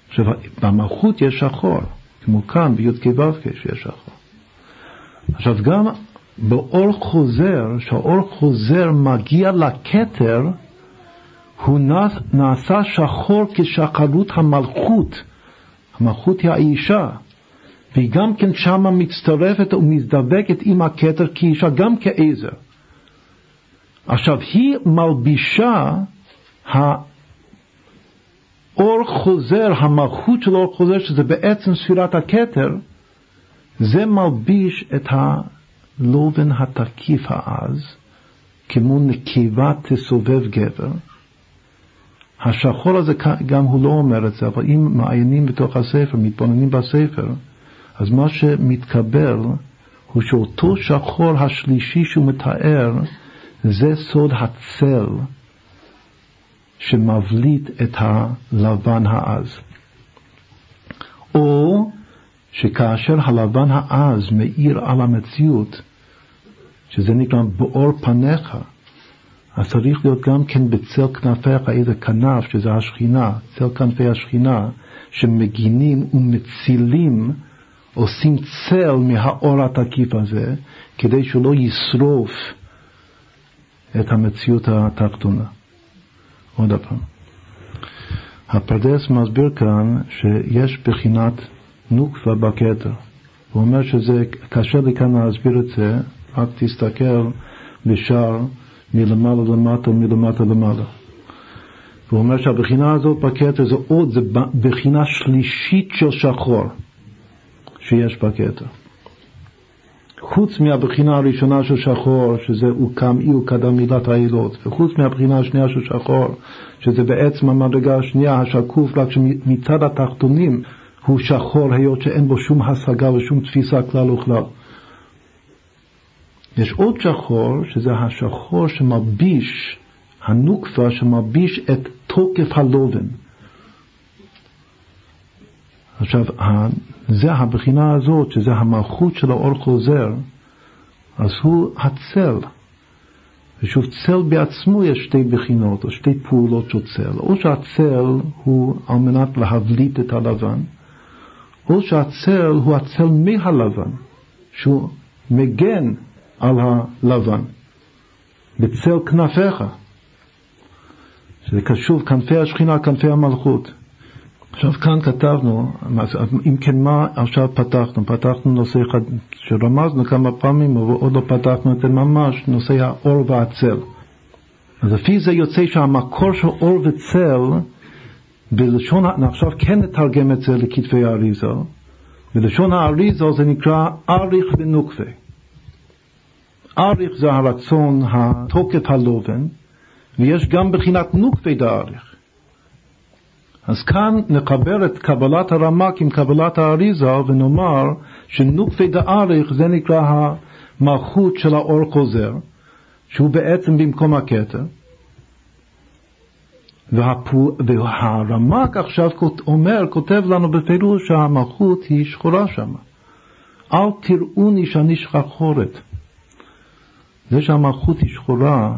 עכשיו, במלכות יש שחור. כמו כאן בי"ק ו"ק שיש שחור. עכשיו גם באור חוזר, כשהאור חוזר מגיע לכתר, הוא נעשה שחור כשחרות המלכות. המלכות היא האישה, והיא גם כן שמה מצטרפת ומזדבקת עם הכתר כאישה, גם כעזר. עכשיו, היא מלבישה אור חוזר, המלכות של אור חוזר, שזה בעצם ספירת הכתר, זה מלביש את הלובן התקיף העז, כמו נקבה תסובב גבר. השחור הזה, גם הוא לא אומר את זה, אבל אם מעיינים בתוך הספר, מתבוננים בספר, אז מה שמתקבל הוא שאותו שחור השלישי שהוא מתאר, זה סוד הצל שמבליט את הלבן העז. או שכאשר הלבן העז מאיר על המציאות, שזה נקרא באור פניך, אז צריך להיות גם כן בצל כנפיך איזה כנף, שזה השכינה, צל כנפי השכינה, שמגינים ומצילים, עושים צל מהאור התקיף הזה, כדי שלא ישרוף את המציאות התחתונה. עוד פעם. הפרדס מסביר כאן שיש בחינת נוקבה בכתר. הוא אומר שזה, קשה לי כאן להסביר את זה, רק תסתכל בשער מלמעלה למטה ומלמטה למעלה. והוא אומר שהבחינה הזאת בכתר זה עוד, זה בחינה שלישית של שחור שיש בכתר. חוץ מהבחינה הראשונה של שחור, שזה הוקם אי וקדם מילת העילות, וחוץ מהבחינה השנייה של שחור, שזה בעצם המדרגה השנייה, השקוף, רק שמצד התחתונים הוא שחור, היות שאין בו שום השגה ושום תפיסה כלל וכלל. יש עוד שחור, שזה השחור שמלביש, הנוקפה שמלביש את תוקף הלובן. עכשיו, זה הבחינה הזאת, שזה המלכות של האור חוזר, אז הוא הצל. ושוב, צל בעצמו יש שתי בחינות, או שתי פעולות של צל. או שהצל הוא על מנת להבליט את הלבן, או שהצל הוא הצל מהלבן, שהוא מגן על הלבן, בצל כנפיך. שזה קשור, כנפי השכינה, כנפי המלכות. עכשיו כאן כתבנו, אם כן מה עכשיו פתחנו? פתחנו נושא אחד שרמזנו כמה פעמים, אבל עוד לא פתחנו את זה ממש, נושא האור והצל. אז לפי זה יוצא שהמקור של אור וצל, בלשון, עכשיו כן נתרגם את זה לכתבי האריזה, בלשון האריזה זה נקרא אריך ונוקבה. אריך זה הרצון, התוקף הלובן, ויש גם בחינת נוקבה דאריך. אז כאן נחבר את קבלת הרמק עם קבלת האריזה ונאמר שנוקבה דאריך זה נקרא המלכות של האור חוזר, שהוא בעצם במקום הכתר. והרמק עכשיו אומר, כותב לנו בפירוש שהמלכות היא שחורה שם. אל תראוני שאני שחחורת. זה שהמלכות היא שחורה,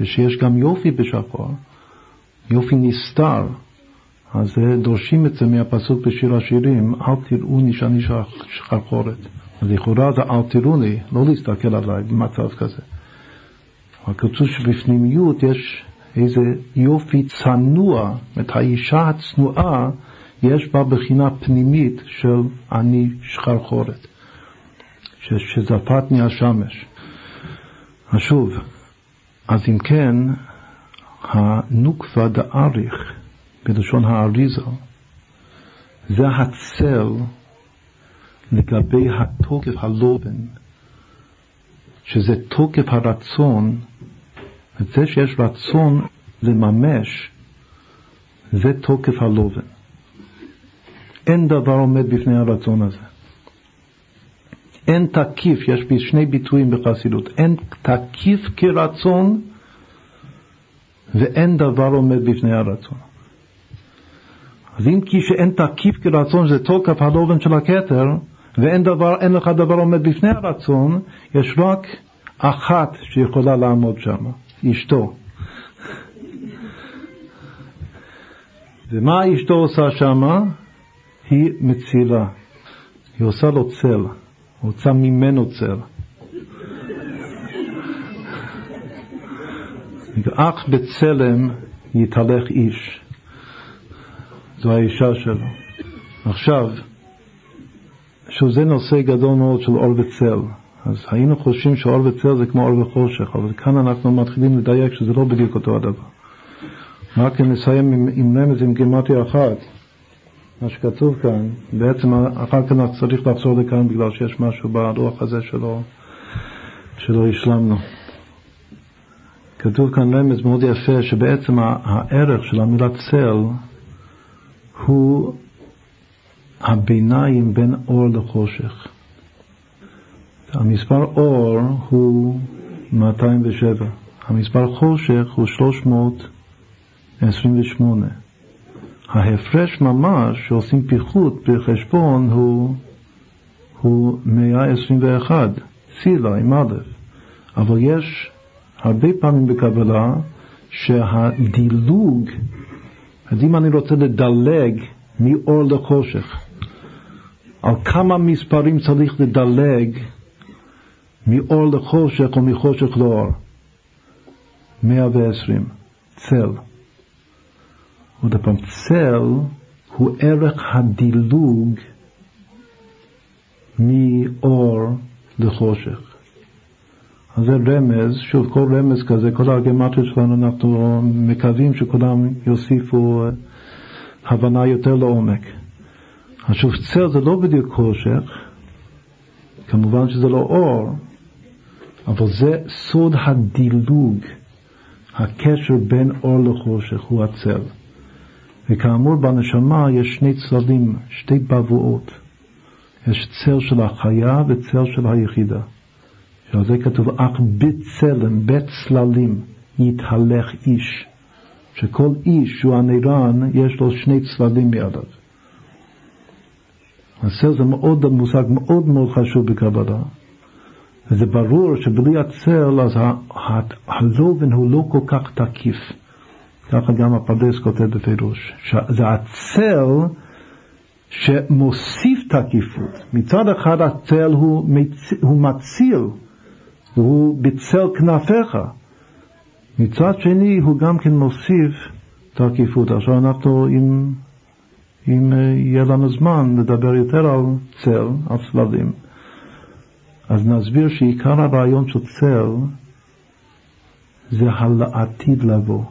ושיש גם יופי בשחור, יופי נסתר, אז דורשים את זה מהפסוק בשיר השירים, אל תראוני שאני שחחורת. אז לכאורה זה אל תראוני, לא להסתכל עליי במצב כזה. כתוב שבפנימיות יש איזה יופי צנוע, את האישה הצנועה יש בה בחינה פנימית של אני שחרחורת, שזפתני השמש. אז שוב, אז אם כן, הנוקבה דאריך, בלשון האריזה, זה הצל לגבי התוקף הלובן, שזה תוקף הרצון את זה שיש רצון לממש, זה תוקף הלובן. אין דבר עומד בפני הרצון הזה. אין תקיף, יש בי שני ביטויים בחסידות, אין תקיף כרצון ואין דבר עומד בפני הרצון. אז אם כי שאין תקיף כרצון זה תוקף הלובן של הכתר, ואין דבר, לך דבר עומד בפני הרצון, יש רק אחת שיכולה לעמוד שם. אשתו. ומה אשתו עושה שמה? היא מצילה. היא עושה לו צל, רוצה ממנו צל. אך בצלם יתהלך איש. זו האישה שלו. עכשיו, שזה נושא גדול מאוד של אור וצל. אז היינו חושבים שאור וצל זה כמו אור וחושך, אבל כאן אנחנו מתחילים לדייק שזה לא בדיוק אותו הדבר. רק נסיים עם, עם רמז עם גימטיה אחת, מה שכתוב כאן, בעצם אחר כך צריך לחזור לכאן בגלל שיש משהו ברוח הזה שלא, שלא השלמנו. כתוב כאן רמז מאוד יפה שבעצם הערך של המילה צל הוא הביניים בין אור לחושך. המספר אור הוא 207, המספר חושך הוא 328. ההפרש ממש, שעושים פיחות בחשבון, הוא, הוא 121, סילה עם א', אבל יש הרבה פעמים בקבלה שהדילוג, אז אם אני רוצה לדלג מאור לחושך, על כמה מספרים צריך לדלג מאור לחושך או מחושך לאור. 120. צל. עוד פעם, צל הוא ערך הדילוג מאור לחושך. אז זה רמז, שוב, כל רמז כזה, כל הארגמטיות שלנו, אנחנו מקווים שכולם יוסיפו אה, הבנה יותר לעומק. עכשיו, צל זה לא בדיוק חושך, כמובן שזה לא אור, אבל זה סוד הדילוג, הקשר בין אור לחושך, הוא הצל. וכאמור בנשמה יש שני צללים, שתי בבואות. יש צל של החיה וצל של היחידה. שעל זה כתוב, אך בצלם, בצללים, יתהלך איש. שכל איש שהוא הנירן, יש לו שני צללים בידיו. הצל זה מאוד, מושג מאוד מאוד חשוב בקבלה. וזה ברור שבלי הצל אז הלובן הוא לא כל כך תקיף. ככה גם הפרדס כותב בפירוש. זה הצל שמוסיף תקיפות. מצד אחד הצל הוא, מצ... הוא מציל, הוא בצל כנפיך. מצד שני הוא גם כן מוסיף תקיפות. עכשיו אנחנו, אם, אם יהיה לנו זמן, לדבר יותר על צל, על צללים. אז נסביר שעיקר הרעיון של צל זה הלעתיד לבוא.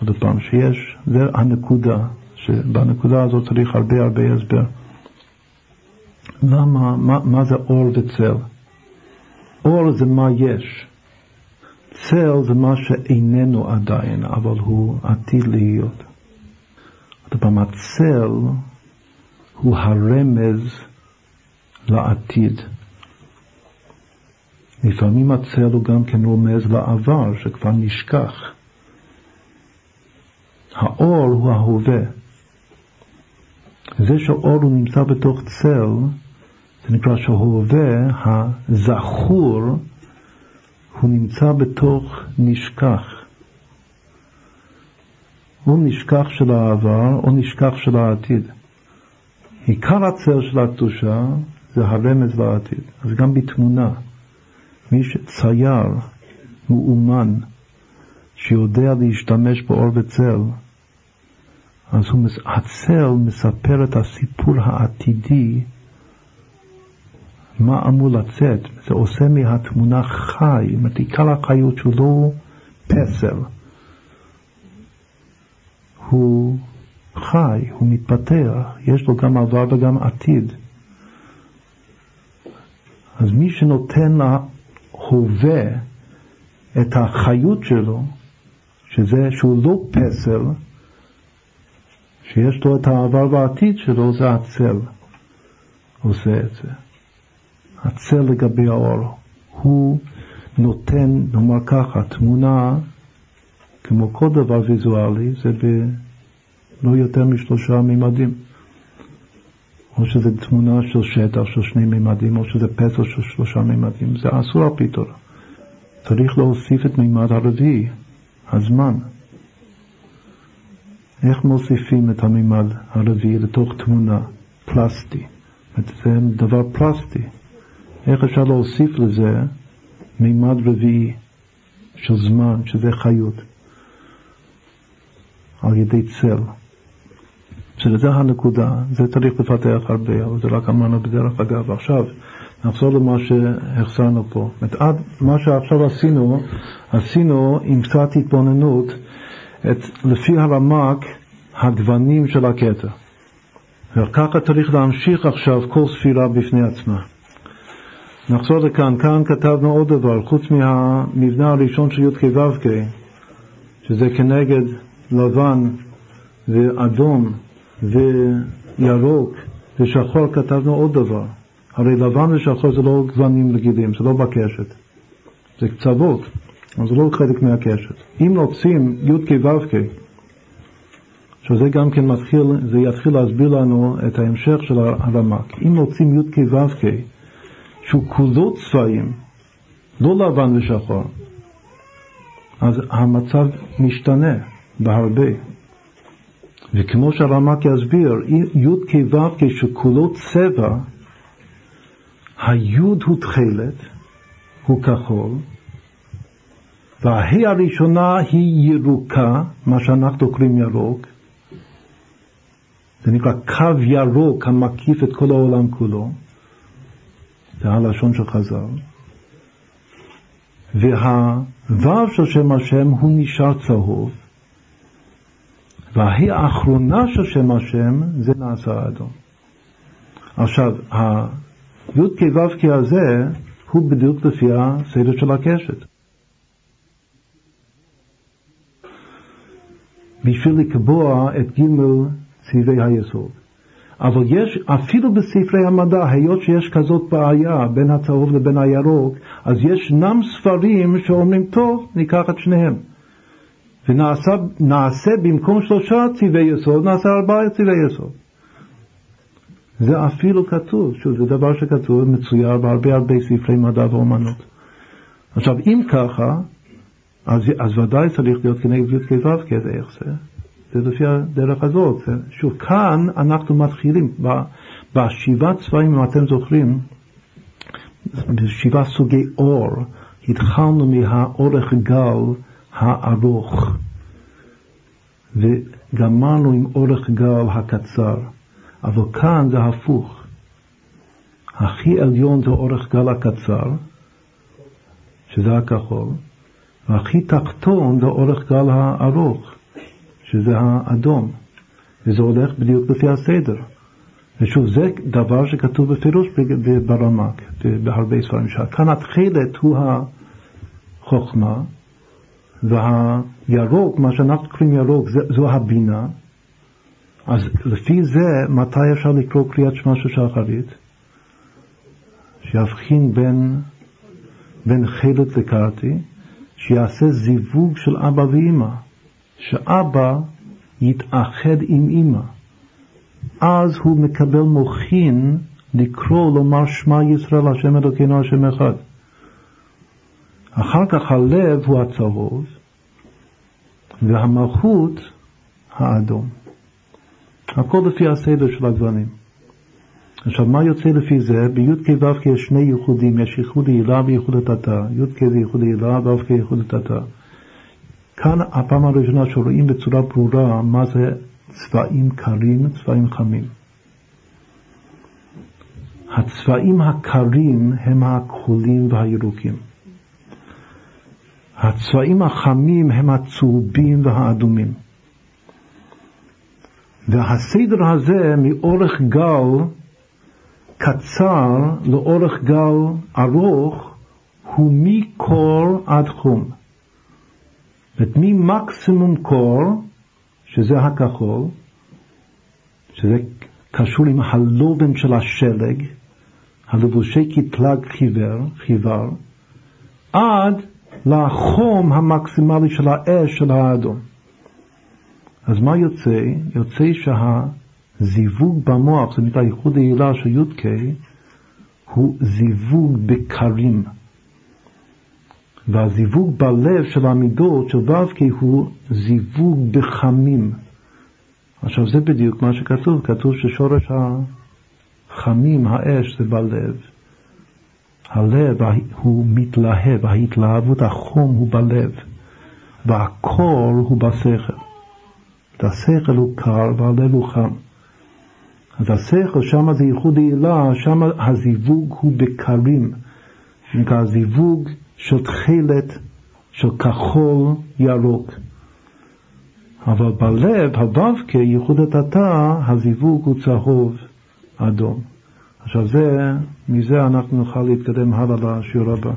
עוד פעם, שיש, זה הנקודה, שבנקודה הזאת צריך הרבה הרבה הסבר. למה, מה, מה זה אור וצל? אור זה מה יש. צל זה מה שאיננו עדיין, אבל הוא עתיד להיות. עוד פעם, הצל הוא הרמז לעתיד. לפעמים הצל הוא גם כן רומז לעבר שכבר נשכח. האור הוא ההווה. זה שאור הוא נמצא בתוך צל, זה נקרא שההווה, הזכור, הוא נמצא בתוך נשכח. הוא נשכח של העבר או נשכח של העתיד. עיקר הצל של הקדושה זה הרמז לעתיד. אז גם בתמונה, מי שצייר, מאומן, שיודע להשתמש באור וצל, אז הוא, הצל מספר את הסיפור העתידי, מה אמור לצאת. זה עושה מהתמונה חי, זאת אומרת, עיקר החיות לא פסל. הוא חי, הוא מתפתח, יש לו גם עבר וגם עתיד. אז מי שנותן להווה את החיות שלו, שזה שהוא לא פסל, שיש לו את העבר והעתיד שלו, זה הצל עושה את זה. הצל לגבי האור. הוא נותן, נאמר ככה, תמונה, כמו כל דבר ויזואלי, זה בלא יותר משלושה מימדים. או שזה תמונה של שטח של שני מימדים, או שזה פסל של שלושה מימדים. זה אסור על פי תורה. צריך להוסיף את מימד הרביעי, הזמן. איך מוסיפים את המימד הרביעי לתוך תמונה פלסטי? זה דבר פלסטי. איך אפשר להוסיף לזה מימד רביעי של זמן, שזה חיות, על ידי צל. שזה הנקודה, זה צריך לפתח הרבה, אבל זה רק אמרנו בדרך אגב. עכשיו, נחזור למה שהחסרנו פה. עד מה שעכשיו עשינו, עשינו עם קצת התבוננות את, לפי הרמק הגוונים של הקטע. וככה צריך להמשיך עכשיו כל ספירה בפני עצמה. נחזור לכאן, כאן כתבנו עוד דבר, חוץ מהמבנה הראשון של י"ק ו"ק, שזה כנגד לבן ואדום וירוק ושחור, כתבנו עוד דבר. הרי לבן ושחור זה לא גוונים רגילים, זה לא בקשת, זה קצוות, אבל זה לא חלק מהקשת. אם רוצים י"ק ו"ק, שזה גם כן מתחיל, זה יתחיל להסביר לנו את ההמשך של הרמק. אם רוצים י"ק ו"ק, שהוא כולו צבעים, לא לבן ושחור, אז המצב משתנה בהרבה. וכמו שהרמק יסביר, י' כו' כשכולו צבע, היוד הוא תכלת, הוא כחול, והה' הראשונה היא ירוקה, מה שאנחנו קוראים ירוק, זה נקרא קו ירוק המקיף את כל העולם כולו, זה הלשון של חז"ל, והוו של שם השם הוא נשאר צהוב, וההיא האחרונה של שם השם זה נעשה אדום. עכשיו, הי"ק ו"ק הזה הוא בדיוק לפי הסדר של הקשת. בשביל לקבוע את ג' צבעי היסוד. אבל יש, אפילו בספרי המדע, היות שיש כזאת בעיה בין הצהוב לבין הירוק, אז ישנם ספרים שאומרים, טוב, ניקח את שניהם. ונעשה במקום שלושה צבעי יסוד, נעשה ארבעה צבעי יסוד. זה אפילו כתוב, שוב, זה דבר שכתוב, מצויר בהרבה הרבה ספרי מדע ואומנות. עכשיו, אם ככה, אז, אז ודאי צריך להיות כנגד י"ק ו"ק, איך זה? זה לפי הדרך הזאת. שוב, כאן אנחנו מתחילים, בשבעה צבעים, אם אתם זוכרים, בשבעה סוגי אור, התחלנו מהאורך גל הארוך, וגמרנו עם אורך גל הקצר, אבל כאן זה הפוך. הכי עליון זה אורך גל הקצר, שזה הכחול, והכי תחתון זה אורך גל הארוך, שזה האדום, וזה הולך בדיוק לפי הסדר. ושוב, זה דבר שכתוב בפירוש ברמק, בהרבה ספרים, שכאן התכלת הוא החוכמה, והירוק, מה שאנחנו קוראים ירוק, זו הבינה. אז לפי זה, מתי אפשר לקרוא קריאת שמע של שחרית? שיבחין בין, בין חלת לקרתי, שיעשה זיווג של אבא ואימא, שאבא יתאחד עם אימא. אז הוא מקבל מוחין לקרוא, לומר שמע ישראל, השם אלוקינו, השם אחד. אחר כך הלב הוא הצהוב, והמלכות האדום. הכל לפי הסדר של הגוונים. עכשיו, מה יוצא לפי זה? בי"ק ו"ק יש שני ייחודים, יש ייחוד עילה וייחוד התתה. י"ק זה ייחוד עילה ו"ק ייחוד התתה. כאן הפעם הראשונה שרואים בצורה ברורה מה זה צבעים קרים, צבעים חמים. הצבעים הקרים הם הכחולים והירוקים. הצבעים החמים הם הצהובים והאדומים. והסדר הזה מאורך גל קצר לאורך גל ארוך הוא מקור עד חום. זאת ממקסימום קור, שזה הכחול, שזה קשור עם הלובן של השלג, הלבושי קטלג חיוור, חיוור, עד לחום המקסימלי של האש של האדום. אז מה יוצא? יוצא שהזיווג במוח, זאת אומרת הייחוד העילה של י"ק, הוא זיווג בקרים. והזיווג בלב של המידות של ו"ק הוא זיווג בחמים. עכשיו זה בדיוק מה שכתוב, כתוב ששורש החמים, האש, זה בלב. הלב הוא מתלהב, ההתלהבות, החום הוא בלב, והקור הוא בשכל. השכל הוא קר והלב הוא חם. אז השכל, שם זה ייחוד העילה, שם הזיווג הוא בקרים. נקרא זיווג של תכלת של כחול ירוק. אבל בלב, הו"ק, ייחוד התתה, הזיווג הוא צהוב אדום. עכשיו זה, מזה אנחנו נוכל להתקדם הלאה לשיעור הבא.